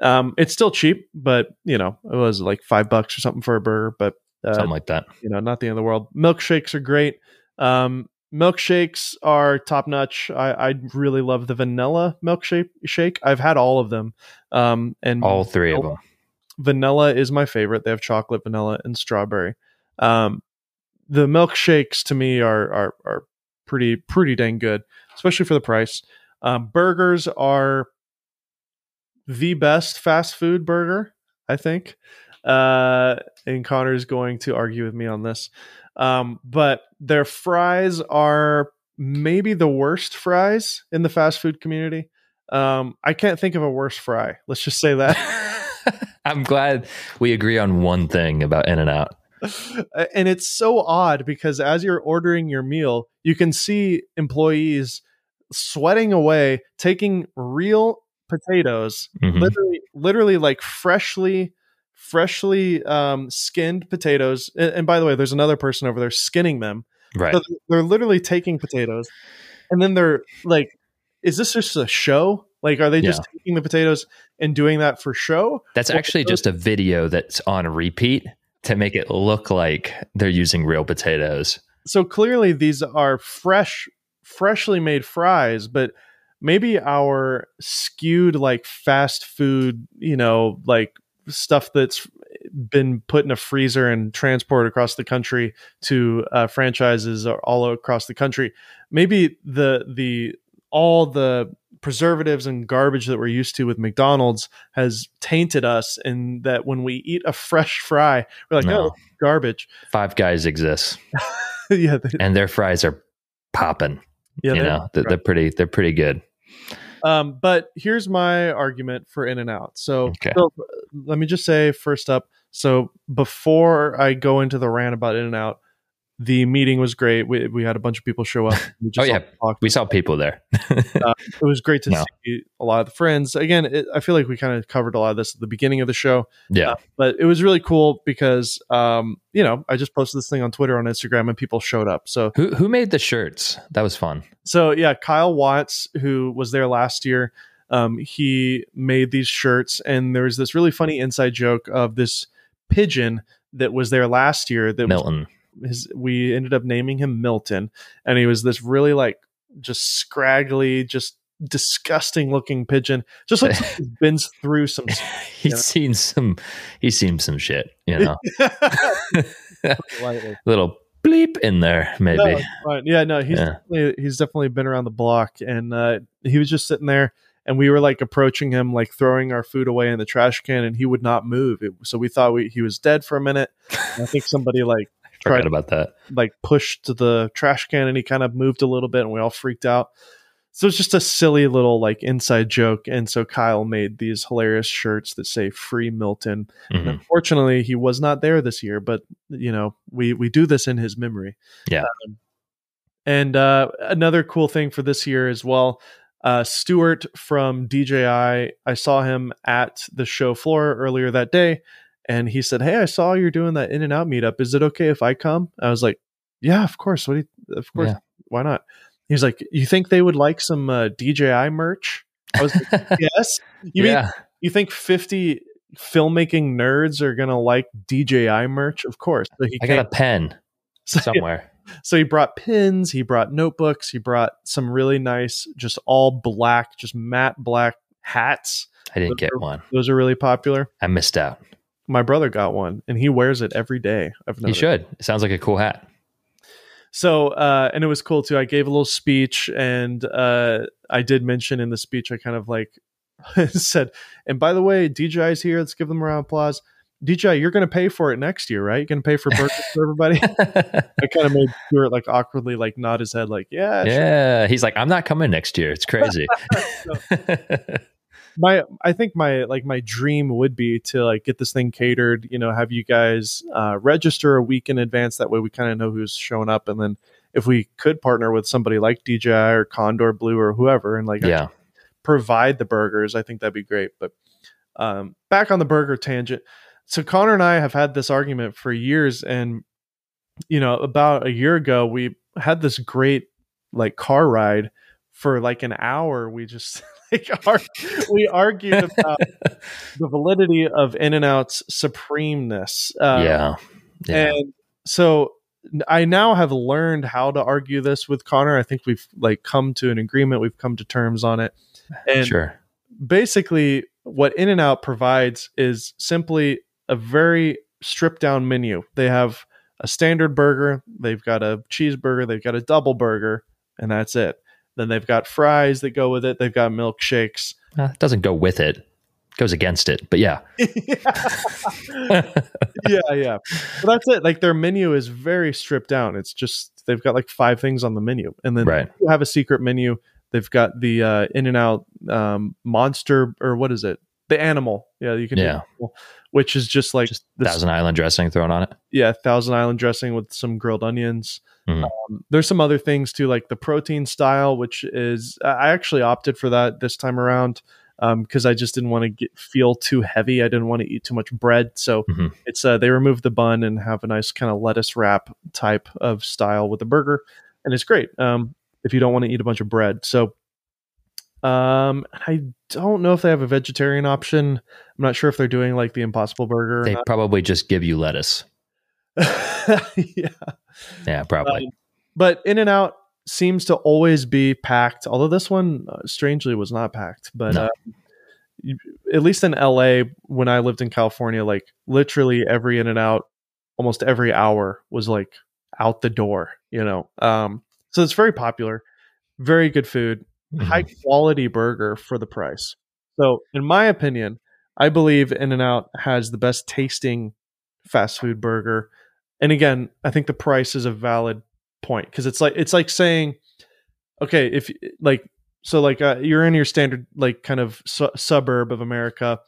Um, it's still cheap, but you know, it was like five bucks or something for a burger, but uh, Something like that. you know, not the end of the world. Milkshakes are great. Um, milkshakes are top notch. I, I really love the vanilla milkshake shake. I've had all of them. Um, and All three of them. vanilla is my favorite. They have chocolate, vanilla, and strawberry. Um, the milkshakes to me are are are pretty pretty dang good, especially for the price. Um, burgers are the best fast food burger, I think. Uh, and Connor's going to argue with me on this. Um, but their fries are maybe the worst fries in the fast food community. Um, I can't think of a worse fry. Let's just say that. I'm glad we agree on one thing about In and Out. And it's so odd because as you're ordering your meal, you can see employees sweating away, taking real potatoes, Mhm. literally, literally like freshly, freshly um, skinned potatoes. And, and by the way, there's another person over there skinning them. Right. So they're literally taking potatoes, and then they're like, "Is this just a show? Like, are they just taking the potatoes and doing that for show?" That's actually just a video that's on repeat to make it look like they're using real potatoes. so clearly these are fresh freshly made fries but maybe our skewed like fast food you know like stuff that's been put in a freezer and transported across the country to uh, franchises all across the country maybe the the all the preservatives and garbage that we're used to with McDonald's has tainted us and that when we eat a fresh fry we're like No. oh garbage Five Guys exists, yeah they- and their fries are popping. yeah you know, they're, they're pretty. They're pretty good. Um, but here's my argument for In and Out. So, Okay. so, let me just say first up. So before I go into the rant about In and Out, the meeting was great. We, we had a bunch of people show up. We Oh, yeah. talked. We saw people there. It was great to No. see a lot of the friends. Again, it, I feel like we kind of covered a lot of this at the beginning of the show, yeah. but it was really cool because, um, you know, I just posted this thing on Twitter, on Instagram, and people showed up. So Who who made the shirts? That was fun. So yeah, Kyle Watts, who was there last year, um, he made these shirts, and there was this really funny inside joke of this pigeon that was there last year. That was Milton. His, we ended up naming him Milton, and he was this really like just scraggly, just disgusting looking pigeon. Just like he's been through some. He's Yeah. seen some. He's seen some shit. You know, little bleep in there maybe. No, fine. Yeah, no, he's Yeah. definitely he's definitely been around the block, and uh, he was just sitting there, and we were like approaching him, like throwing our food away in the trash can, and he would not move. It, so we thought we, he was dead for a minute. I think somebody like Forgot tried about that. like pushed the trash can, and he kind of moved a little bit, and we all freaked out. So it's just a silly little like inside joke, and so Kyle made these hilarious shirts that say "Free Milton." And Mhm. unfortunately, he was not there this year, but you know we we do this in his memory. Yeah. Um, and uh, another cool thing for this year as well, uh, Stuart from DJI, I saw him at the show floor earlier that day, and he said, "Hey, I saw you're doing that In and Out meetup. Is it okay if I come?" I was like, "Yeah, of course. What? Do you, of course. Yeah. Why not?" He's like, "You think they would like some uh, DJI merch?" I was like, "Yes." You mean you think 50 filmmaking nerds are gonna like DJI merch? Of course. So he I got a pen so, somewhere. so he brought pins, he brought notebooks, he brought some really nice, just all black, just matte black hats. I didn't get one. Those are really popular. I missed out. My brother got one and he wears it every day. I've noticed. should. It sounds like a cool hat. So, uh, and it was cool too. I gave a little speech, and uh, I did mention in the speech, I kind of like said, and by the way, DJI's here. Let's give them a round of applause. DJI, you're going to pay for it next year, right? You're going to pay for burgers for everybody. I kind of made Stuart like awkwardly like nod his head, like, yeah, sure. yeah. He's like, I'm not coming next year. It's crazy. My I think my like my dream would be to like get this thing catered, you know, have you guys uh, register a week in advance. That way we kind of know who's showing up, and then if we could partner with somebody like DJI or Condor Blue or whoever, and like yeah. provide the burgers, I think that'd be great. But um, back on the burger tangent, so Connor and I have had this argument for years, and you know, about a year ago, we had this great like car ride for like an hour. We just like ar- we argued about the validity of In and Out's supremeness. Um, yeah. yeah. and so I now have learned how to argue this with Connor. I think we've like come to an agreement. We've come to terms on it. And sure. basically, what In and Out provides is simply a very stripped down menu. They have a standard burger, they've got a cheeseburger, they've got a double burger, and that's it. Then they've got fries that go with it. They've got milkshakes. Uh, it doesn't go with it. it goes against it, but yeah. yeah, yeah. But that's it. Like their menu is very stripped down. It's just they've got like five things on the menu, and then right. you have a secret menu. They've got the uh, In-N-Out um, monster or what is it? The animal. Yeah, you can. Yeah. Do, which is just like just Thousand Island dressing thrown on it. Yeah, Thousand Island dressing with some grilled onions. Mhm. Um, there's some other things too, like the protein style, which is I actually opted for that this time around because I just didn't want to feel too heavy. I didn't want to eat too much bread, so Mhm. it's uh, they remove the bun and have a nice kind of lettuce wrap type of style with the burger, and it's great um, if you don't want to eat a bunch of bread. So. Um, I don't know if they have a vegetarian option. I'm not sure if they're doing like the Impossible Burger. They probably just give you lettuce. yeah. Yeah, probably. Um, but In-N-Out seems to always be packed. Although this one, uh, strangely, was not packed. But No. uh, at least in LA, when I lived in California, like literally every In-N-Out, almost every hour was like out the door. You know, um, so it's very popular. Very good food, Mhm. high quality burger for the price. So, in my opinion, I believe In-N-Out has the best tasting fast food burger. And again, I think the price is a valid point because it's like it's like saying, okay, if like so like uh, you're in your standard like kind of su- suburb of America,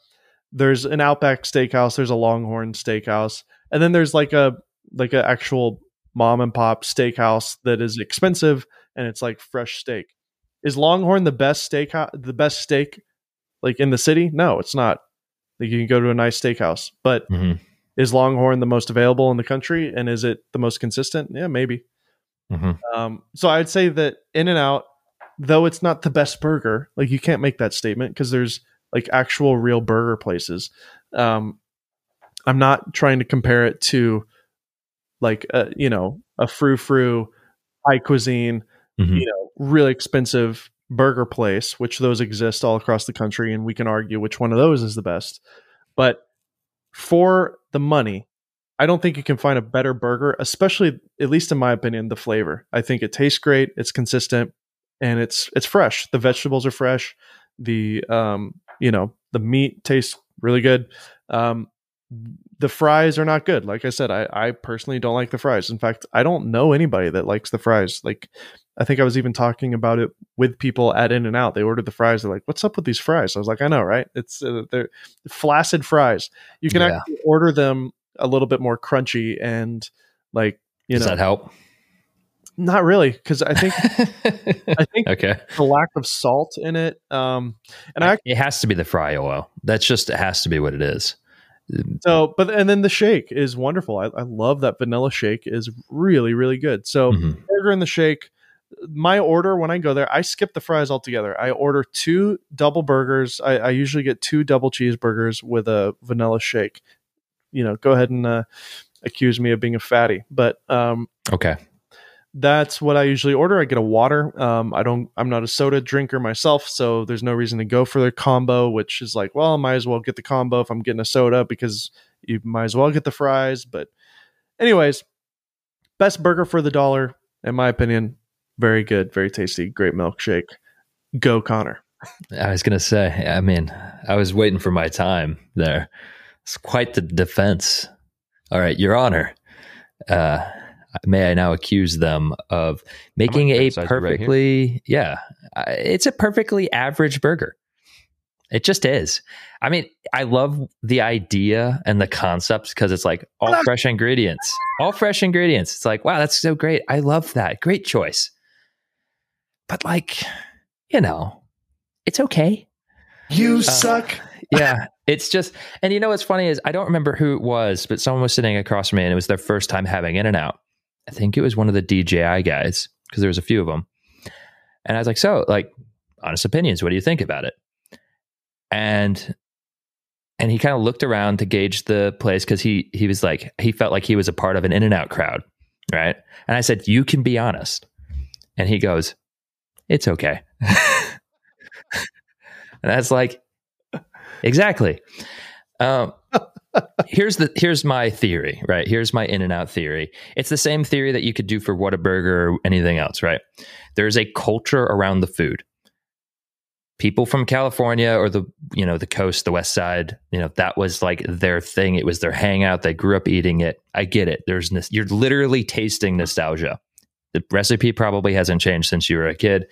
there's an Outback Steakhouse, there's a Longhorn Steakhouse, and then there's like a like an actual mom and pop steakhouse that is expensive and it's like fresh steak. Is Longhorn the best steak the best steak like in the city? No, it's not. Like you can go to a nice steakhouse, but Mhm. is Longhorn the most available in the country and is it the most consistent? Yeah, maybe. Mhm. Um, so I'd say that In-N-Out, though it's not the best burger, like you can't make that statement because there's like actual real burger places. Um, I'm not trying to compare it to like a, you know a frou frou high cuisine Mhm. you know really expensive burger place which those exist all across the country and we can argue which one of those is the best. But for the money i don't think you can find a better burger especially at least in my opinion the flavor. I think it tastes great it's consistent and it's it's fresh. The vegetables are fresh. The um you know the meat tastes really good. Um the fries are not good. Like i said i i personally don't like the fries. In fact i don't know anybody that likes the fries. Like I think I was even talking about it with people at In-N-Out. They ordered the fries. They're like, "What's up with these fries?" I was like, "I know, right? It's uh, they're flaccid fries. You can Yeah. actually order them a little bit more crunchy and like you Does know, Does that help? not really because I think I think okay. the lack of salt in it. Um, and I It has to be the fry oil. That's just it has to be what it is. so but and then the shake is wonderful. I, I love that vanilla shake is really really good. So Mhm. burger and the shake. My order when I go there, I skip the fries altogether. I order two double burgers. I, I usually get two double cheeseburgers with a vanilla shake. You know, go ahead and uh, accuse me of being a fatty, but um, Okay. that's what I usually order. I get a water. Um, I don't. I'm not a soda drinker myself, so there's no reason to go for the combo. Which is like, well, I might as well get the combo if I'm getting a soda because you might as well get the fries. But, anyways, best burger for the dollar, in my opinion. Very good, very tasty, great milkshake. Go Connor. I was gonna say. I mean, I was waiting for my time there. It's quite the defense. All right, Your Honor. Uh, may I now accuse them of making a criticize you right perfectly, yeah, uh, it's a perfectly average burger. It just is. I mean, I love the idea and the concept because it's like all fresh ingredients, all fresh ingredients. It's like, wow, that's so great. I love that. Great choice. But like, you know, it's okay. You Uh, suck. Yeah, it's just, and you know what's funny is I don't remember who it was, but someone was sitting across from me, and it was their first time having In-N-Out, I think it was one of the DJI guys because there was a few of them. And I was like, so like honest opinions, what do you think about it? And and he kind of looked around to gauge the place because he he was like he felt like he was a part of an In-N-Out crowd, right? And I said, You can be honest. And he goes, It's okay. and that's like, exactly. Um, here's the here's my theory, right? Here's my In-N-Out theory. It's the same theory that you could do for Whataburger or anything else, right? There's a culture around the food. People from California or the you know the coast, the west side, you know that was like their thing. It was their hangout. They grew up eating it. I get it. There's this. you're literally tasting nostalgia. The recipe probably hasn't changed since you were a kid.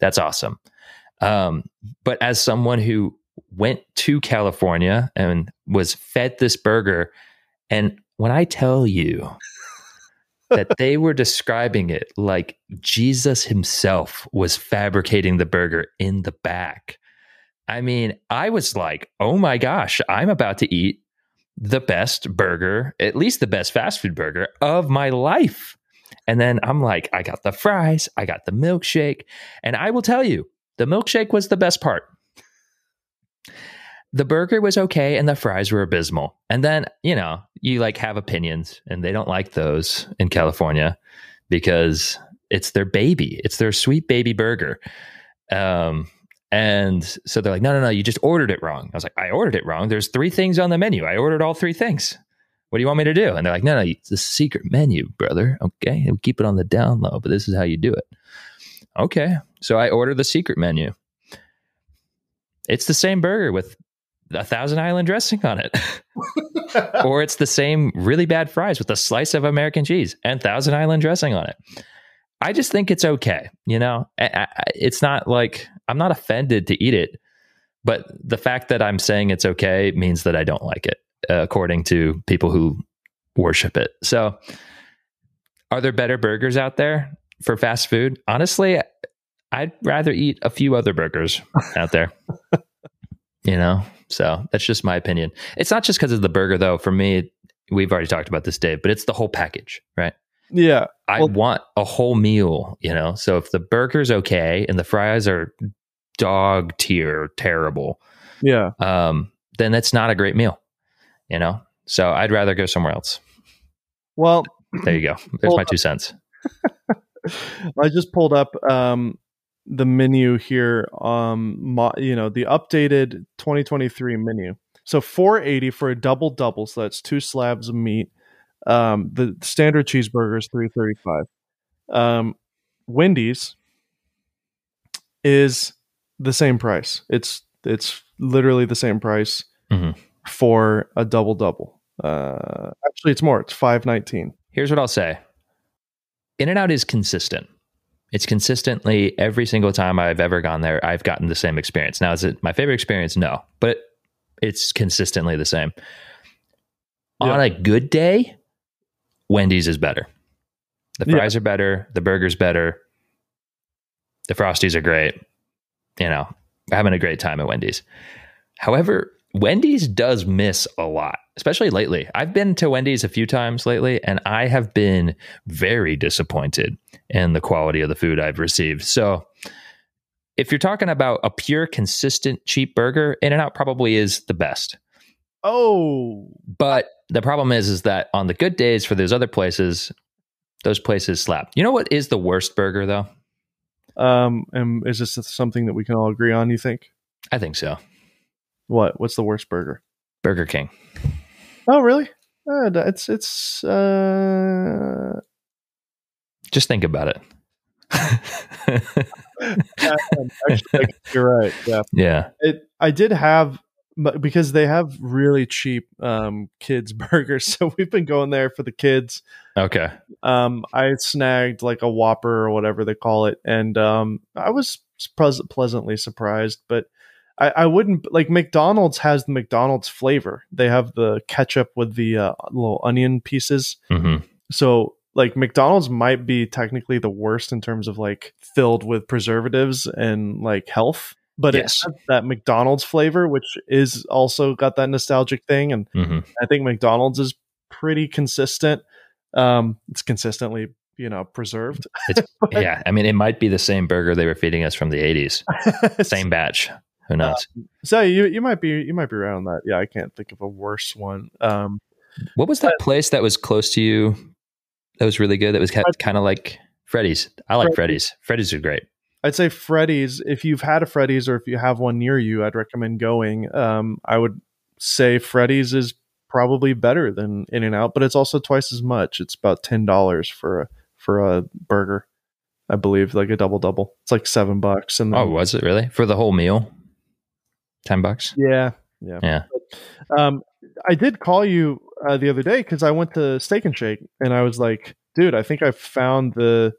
That's awesome. Um, but as someone who went to California and was fed this burger. And when I tell you that they were describing it like Jesus himself was fabricating the burger in the back, I mean, I was like, oh my gosh, I'm about to eat the best burger, at least the best fast food burger of my life. And then I'm like, I got the fries, I got the milkshake. And I will tell you, the milkshake was the best part the burger was okay and the fries were abysmal. And then, you know, you like have opinions and they don't like those in California because it's their baby. It's their sweet baby burger. Um, and so they're like, no, no, no, you just ordered it wrong. I was like, I ordered it wrong. There's three things on the menu. I ordered all three things. What do you want me to do? And they're like, no, no, it's a secret menu, brother. Okay. We'll keep it on the down low, but this is how you do it. Okay. So I order the secret menu. It's the same burger with a Thousand Island dressing on it. or it's the same really bad fries with a slice of American cheese and Thousand Island dressing on it. I just think it's okay. You know, it's not like I'm not offended to eat it, but the fact that I'm saying it's okay means that I don't like it, uh, according to people who worship it. So, are there better burgers out there for fast food? Honestly, I'd rather eat a few other burgers out there. you know, so that's just my opinion. It's not just because of the burger, though. For me, we've already talked about this, Dave, but it's the whole package, right? Yeah. I well, want a whole meal, you know? So if the burger's okay and the fries are dog tier terrible, yeah, um, then that's not a great meal, you know? So I'd rather go somewhere else. Well, there you go. There's my two cents. I just pulled up um, the menu here um mo- you know the updated 2023 menu so 480 for a double double so that's two slabs of meat um the standard cheeseburger is 335 um wendy's is the same price it's it's literally the same price mm-hmm. For a double double uh actually it's more it's 519 here's what i'll say In-N-Out is consistent it's consistently every single time I've ever gone there, I've gotten the same experience. Now, is it my favorite experience? No, but it's consistently the same. Yeah. On a good day, Wendy's is better. The fries yeah. are better. The burger's better. The Frosties are great. You know, having a great time at Wendy's. However, Wendy's does miss a lot, especially lately. I've been to Wendy's a few times lately, and I have been very disappointed in the quality of the food I've received. So, if you're talking about a pure, consistent, cheap burger, In-N-Out probably is the best. Oh, but the problem is, is that on the good days for those other places, those places slap. You know what is the worst burger though? Um, and is this something that we can all agree on? You think? I think so. What? What's the worst burger? Burger King. Oh, really? Uh, it's it's. Uh... Just think about it. actually, you're right. Yeah. Yeah. It. I did have because they have really cheap um, kids burgers, so we've been going there for the kids. Okay. Um, I snagged like a Whopper or whatever they call it, and um, I was pleasantly surprised. But I, I wouldn't like McDonald's has the McDonald's flavor. They have the ketchup with the uh, little onion pieces. Mm-hmm. So like McDonald's might be technically the worst in terms of like filled with preservatives and like health, but yes. it has that McDonald's flavor, which is also got that nostalgic thing. And mm-hmm. I think McDonald's is pretty consistent. Um, it's consistently you know preserved. It's, yeah, I mean, it might be the same burger they were feeding us from the '80s, same batch. Who knows? Um, so you you might be you might be right on that. Yeah, I can't think of a worse one. Um, what was that place that was close to you? That was really good. That was kind of like Freddy's. I like Freddy's. Freddy's are great. I'd say Freddy's. If you've had a Freddy's or if you have one near you, I'd recommend going. Um, I would say Freddy's is probably better than In-N-Out, but it's also twice as much. It's about ten dollars for a for a burger, I believe, like a double double. It's like seven bucks. And then, oh, was it really for the whole meal? Ten bucks. Yeah, yeah, yeah. But, um, I did call you uh, the other day because I went to Steak and Shake and I was like, dude, I think I found the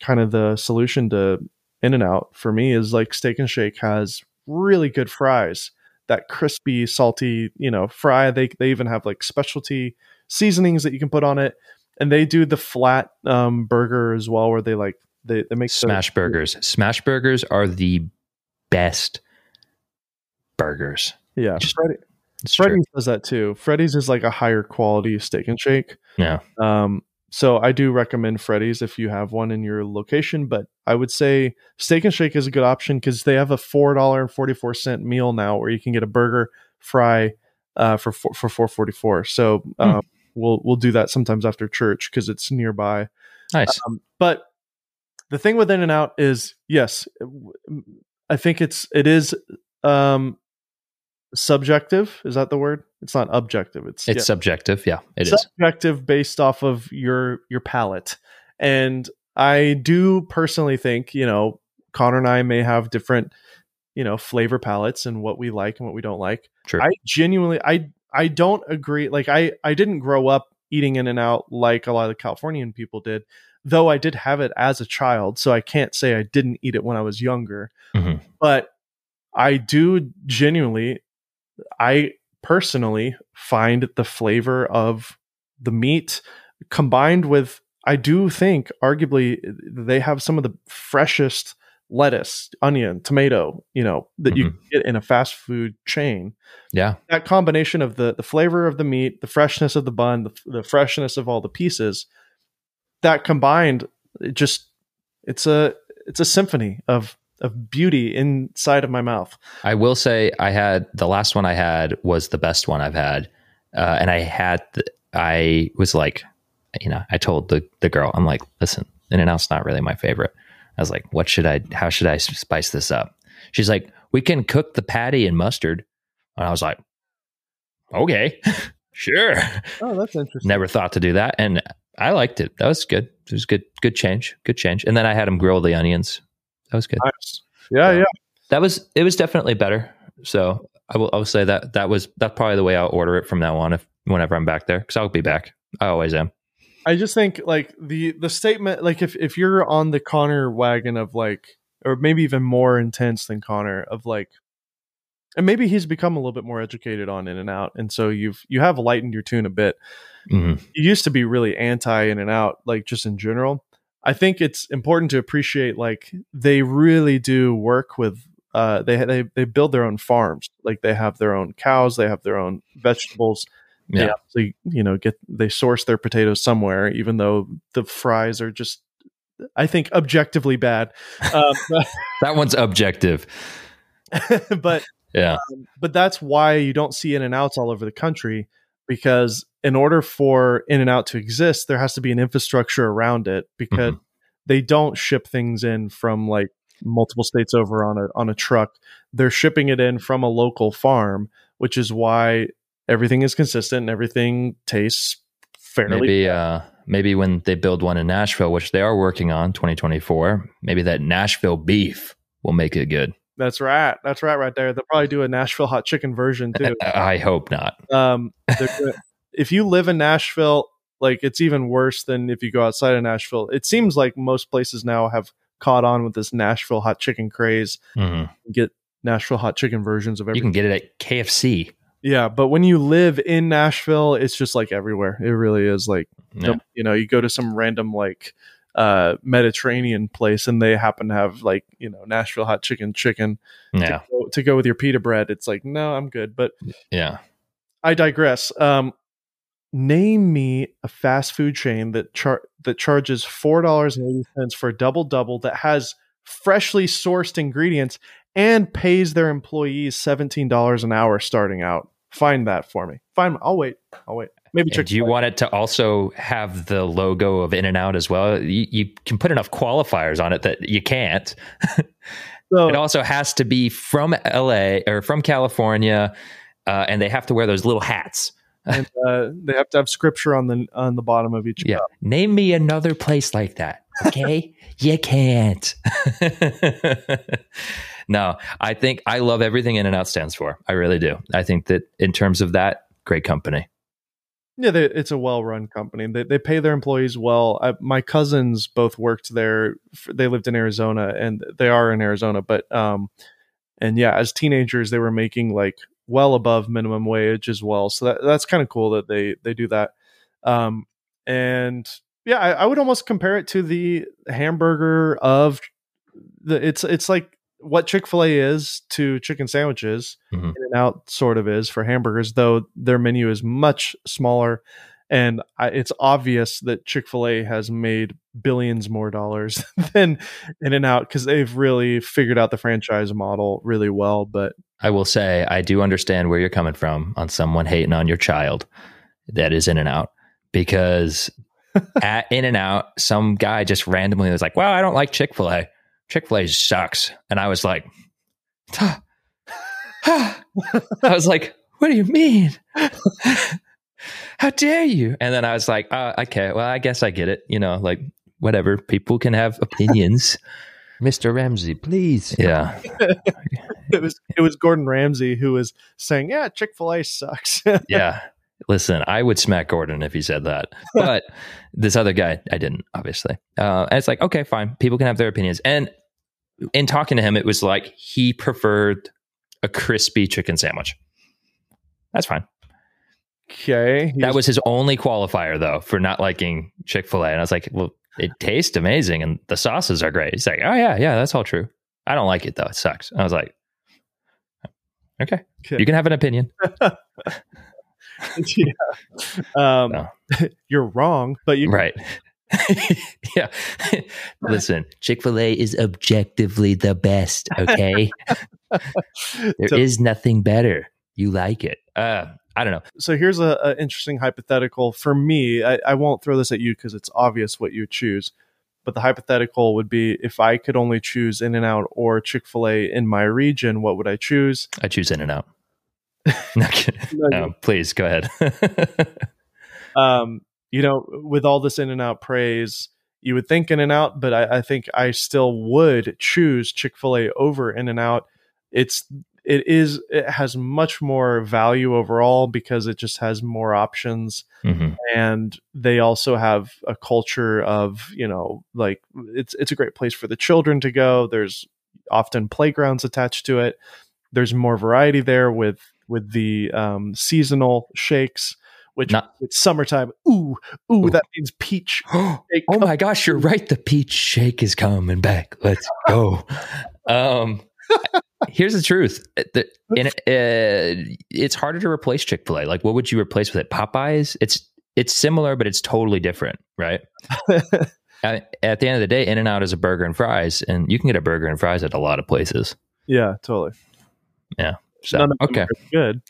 kind of the solution to In-N-Out for me is like Steak and Shake has really good fries. That crispy, salty, you know, fry. They they even have like specialty seasonings that you can put on it, and they do the flat um, burger as well, where they like they they make smash the, burgers. Smash burgers are the best burgers. Yeah, Just, Freddy, Freddy's does that too. Freddy's is like a higher quality steak and shake. Yeah. Um, so I do recommend Freddy's if you have one in your location, but I would say Steak and Shake is a good option because they have a four dollar and forty four cent meal now where you can get a burger, fry, uh, for for for four forty four. So uh, mm. we'll we'll do that sometimes after church because it's nearby. Nice, um, but the thing with In-N-Out is yes, I think it's it is um subjective is that the word it's not objective it's it's yeah. subjective yeah it subjective is subjective based off of your your palate and i do personally think you know connor and i may have different you know flavor palettes and what we like and what we don't like True. i genuinely i i don't agree like i i didn't grow up eating In-N-Out like a lot of the californian people did though i did have it as a child so i can't say i didn't eat it when i was younger mm-hmm. but I do genuinely I personally find the flavor of the meat combined with I do think arguably they have some of the freshest lettuce, onion, tomato, you know, that mm-hmm. you get in a fast food chain. Yeah. That combination of the the flavor of the meat, the freshness of the bun, the, the freshness of all the pieces, that combined it just it's a it's a symphony of of beauty inside of my mouth. I will say I had the last one I had was the best one I've had. Uh, and I had, the, I was like, you know, I told the, the girl, I'm like, listen, In-N-Out's not really my favorite. I was like, what should I, how should I spice this up? She's like, we can cook the patty in mustard. And I was like, okay, sure. Oh, that's interesting. Never thought to do that. And I liked it. That was good. It was good, good change, good change. And then I had them grill the onions that was good. Nice. Yeah, so, yeah. That was it was definitely better. So I will I will say that that was that's probably the way I'll order it from now on if whenever I'm back there because I'll be back. I always am. I just think like the the statement like if if you're on the Connor wagon of like or maybe even more intense than Connor of like and maybe he's become a little bit more educated on In-N-Out and so you've you have lightened your tune a bit. Mm-hmm. You used to be really anti In-N-Out like just in general I think it's important to appreciate like they really do work with uh they they they build their own farms. Like they have their own cows, they have their own vegetables. Yeah. So you know, get they source their potatoes somewhere, even though the fries are just I think objectively bad. Um, that one's objective. but yeah. Um, but that's why you don't see In-N-Outs all over the country because in order for In-N-Out to exist there has to be an infrastructure around it because mm-hmm. they don't ship things in from like multiple states over on a on a truck. They're shipping it in from a local farm which is why everything is consistent and everything tastes fairly maybe uh maybe when they build one in Nashville which they are working on 2024 maybe that Nashville beef will make it good that's right. That's right, right there. They'll probably do a Nashville hot chicken version too. I hope not. Um, if you live in Nashville, like it's even worse than if you go outside of Nashville. It seems like most places now have caught on with this Nashville hot chicken craze. Mm-hmm. Get Nashville hot chicken versions of everything. You can get it at KFC. Yeah, but when you live in Nashville, it's just like everywhere. It really is like yeah. you know, you go to some random like uh, Mediterranean place and they happen to have like you know Nashville hot chicken chicken yeah to go, to go with your pita bread it's like no I'm good but yeah I digress um name me a fast food chain that char- that charges four dollars and eighty cents for a double double that has freshly sourced ingredients and pays their employees seventeen dollars an hour starting out. Find that for me. Find. I'll wait. I'll wait. Maybe. Do you want it to also have the logo of In-N-Out as well? You, you can put enough qualifiers on it that you can't. So, it also has to be from LA or from California, uh, and they have to wear those little hats. and uh, they have to have scripture on the on the bottom of each. Yeah. cup. Name me another place like that. Okay. you can't. no, I think I love everything In-N-Out stands for. I really do. I think that in terms of that, great company. Yeah, they, it's a well-run company. They they pay their employees well. I, my cousins both worked there. They lived in Arizona, and they are in Arizona. But um, and yeah, as teenagers, they were making like well above minimum wage as well. So that that's kind of cool that they they do that. Um, and yeah, I, I would almost compare it to the hamburger of the. It's it's like what Chick-fil-A is to chicken sandwiches. Mhm. In-N-Out sort of is for hamburgers, though their menu is much smaller. And I, it's obvious that Chick-fil-A has made billions more dollars than In and Out because they've really figured out the franchise model really well. But I will say I do understand where you're coming from on someone hating on your child that is In-N-Out because at In-N-Out, some guy just randomly was like, Well, I don't like Chick-fil-A. Chick-fil-A sucks. And I was like, I was like, What do you mean? How dare you? And then I was like, uh, Okay, well, I guess I get it. You know, like, whatever. People can have opinions. Mr. Ramsay, please. Yeah. it was it was Gordon Ramsay who was saying, "Yeah, Chick-fil-A sucks." yeah. Listen, I would smack Gordon if he said that. But this other guy, I didn't, obviously. Uh, and it's like, okay, fine. People can have their opinions. And in talking to him, it was like he preferred a crispy chicken sandwich. That's fine. okay, That was his only qualifier, though, for not liking Chick-fil-A. And I was like, well, it tastes amazing and the sauces are great. He's like, oh, yeah, yeah, that's all true. I don't like it, though. It sucks. And I was like, okay, Okay. you can have an opinion. yeah. Um, No. you're wrong, but you Right. yeah. Listen, Chick-fil-A is objectively the best, okay? There is So- nothing better. You like it. Uh, I don't know. so here's a, a interesting hypothetical for me. I, I won't throw this at you because it's obvious what you choose. But the hypothetical would be if I could only choose In-N-Out or Chick-fil-A in my region, what would I choose? I choose In-N-Out. No. No, no, please go ahead. um, you know, with all this In-N-Out praise, you would think In-N-Out, but I, I think I still would choose Chick-fil-A over In-N-Out. It's it is it has much more value overall because it just has more options Mhm. and they also have a culture of you know like it's it's a great place for the children to go there's often playgrounds attached to it there's more variety there with with the um, seasonal shakes which Not- it's summertime ooh, ooh Ooh. that means peach oh my gosh, you're right. The peach shake is coming back. Let's go. Um, here's the truth. The, in, uh, it's harder to replace Chick-fil-A. Like, what would you replace with it? Popeyes. It's it's similar, but it's totally different, right? at, at the end of the day, In-N-Out is a burger and fries, and you can get a burger and fries at a lot of places. yeah totally So None of them okay, good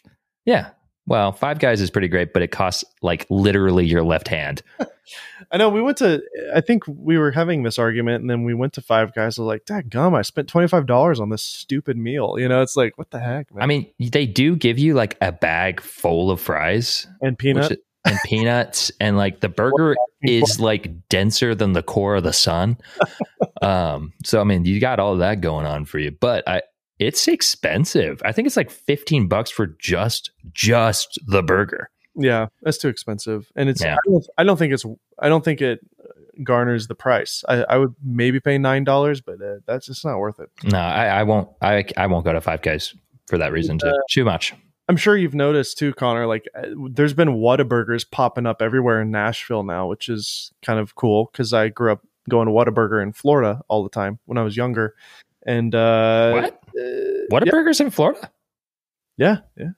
yeah. Well, Five Guys is pretty great, but it costs like literally your left hand. I know we went to. I think we were having this argument, and then we went to Five Guys. I was like, "Dad, gum! I spent twenty five dollars on this stupid meal." You know, it's like, what the heck, man? I mean, they do give you like a bag full of fries and peanut which- and peanuts, and like the burger is like denser than the core of the sun. um, so I mean, you got all that going on for you, but I it's expensive. I think it's like fifteen bucks for just just the burger. yeah, that's too expensive, and it's. Yeah. I, don't, I don't think it's. I don't think it garners the price. I, I would maybe pay nine dollars, but uh, that's just not worth it. No, I, I won't. I I won't go to Five Guys for that reason. Too too much. I'm sure you've noticed too, Connor. Like, uh, there's been Whataburgers popping up everywhere in Nashville now, which is kind of cool because I grew up going to Whataburger in Florida all the time when I was younger. And uh, What? uh, are yeah, burgers in Florida? yeah, yeah.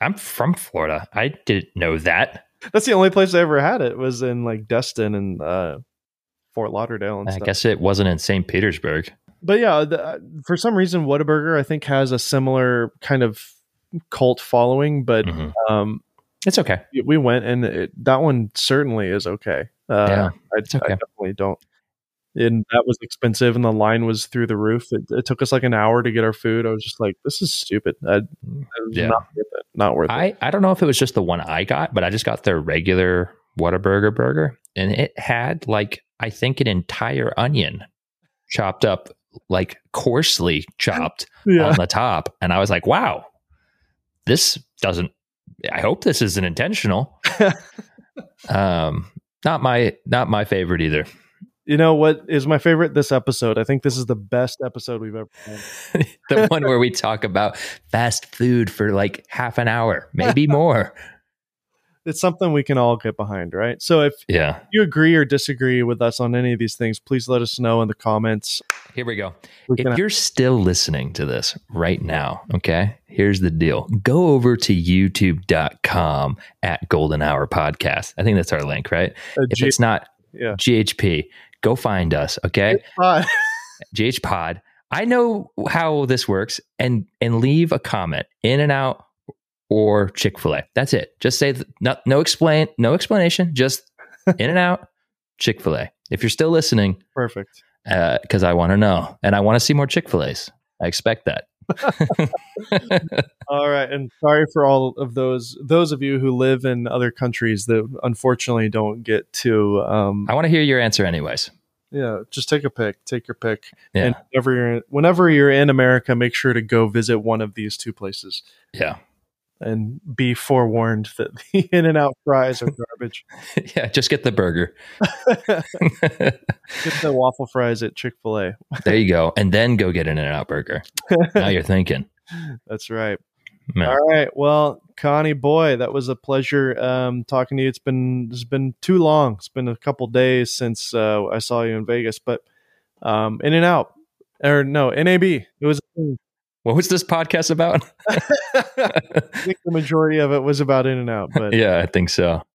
I'm from Florida. I didn't know that. That's the only place I ever had it was in like Destin and uh, Fort Lauderdale and I stuff. guess it wasn't in St. Petersburg. But yeah, the, uh, for some reason, Whataburger I think has a similar kind of cult following. But Mhm. um, It's okay. we went and it, that one certainly is okay. Uh, Yeah, I, okay. I definitely don't. And that was expensive, and the line was through the roof. It, it took us like an hour to get our food. I was just like, "This is stupid. I, Yeah. not worth it. Not worth it." I, I don't know if it was just the one I got, but I just got their regular Whataburger burger, and it had like I think an entire onion chopped up, like coarsely chopped Yeah, on the top, and I was like, "Wow, this doesn't." I hope this isn't intentional. um, not my not my favorite either. You know what is my favorite? This episode. I think this is the best episode we've ever done. the one where we talk about fast food for like half an hour, maybe more. It's something we can all get behind, right? So if Yeah. you agree or disagree with us on any of these things, please let us know in the comments. Here we go. We If you're still listening to this right now, okay, here's the deal. Go over to youtube.com at Golden Hour Podcast. I think that's our link, right? uh, If G- it's not yeah. GHP, go find us, okay? GH Pod. I know how this works and and leave a comment In-N-Out or Chick-fil-A. That's it. Just say th- no, no explain no explanation, just In-N-Out Chick-fil-A. If you're still listening, Perfect. Uh, because I want to know and I want to see more Chick-fil-A's. I expect that. All right, and sorry for all of those those of you who live in other countries that unfortunately don't get to. Um, I want to hear your answer, anyways. yeah, just take a pick. Take your pick. Yeah. And whenever you're whenever you're in America, make sure to go visit one of these two places Yeah. And be forewarned that the In-N-Out fries are garbage. yeah. Just get the burger. Get the waffle fries at Chick-fil-A. there you go. And then go get an In-N-Out burger. Now you're thinking. That's right. Man. All right. Well, Connie, boy, that was a pleasure um, talking to you. It's been it's been too long. It's been a couple days since uh, I saw you in Vegas, but um, In-N-Out or no NAB. It was. What was this podcast about? I think the majority of it was about In-N-Out, but yeah, I think so.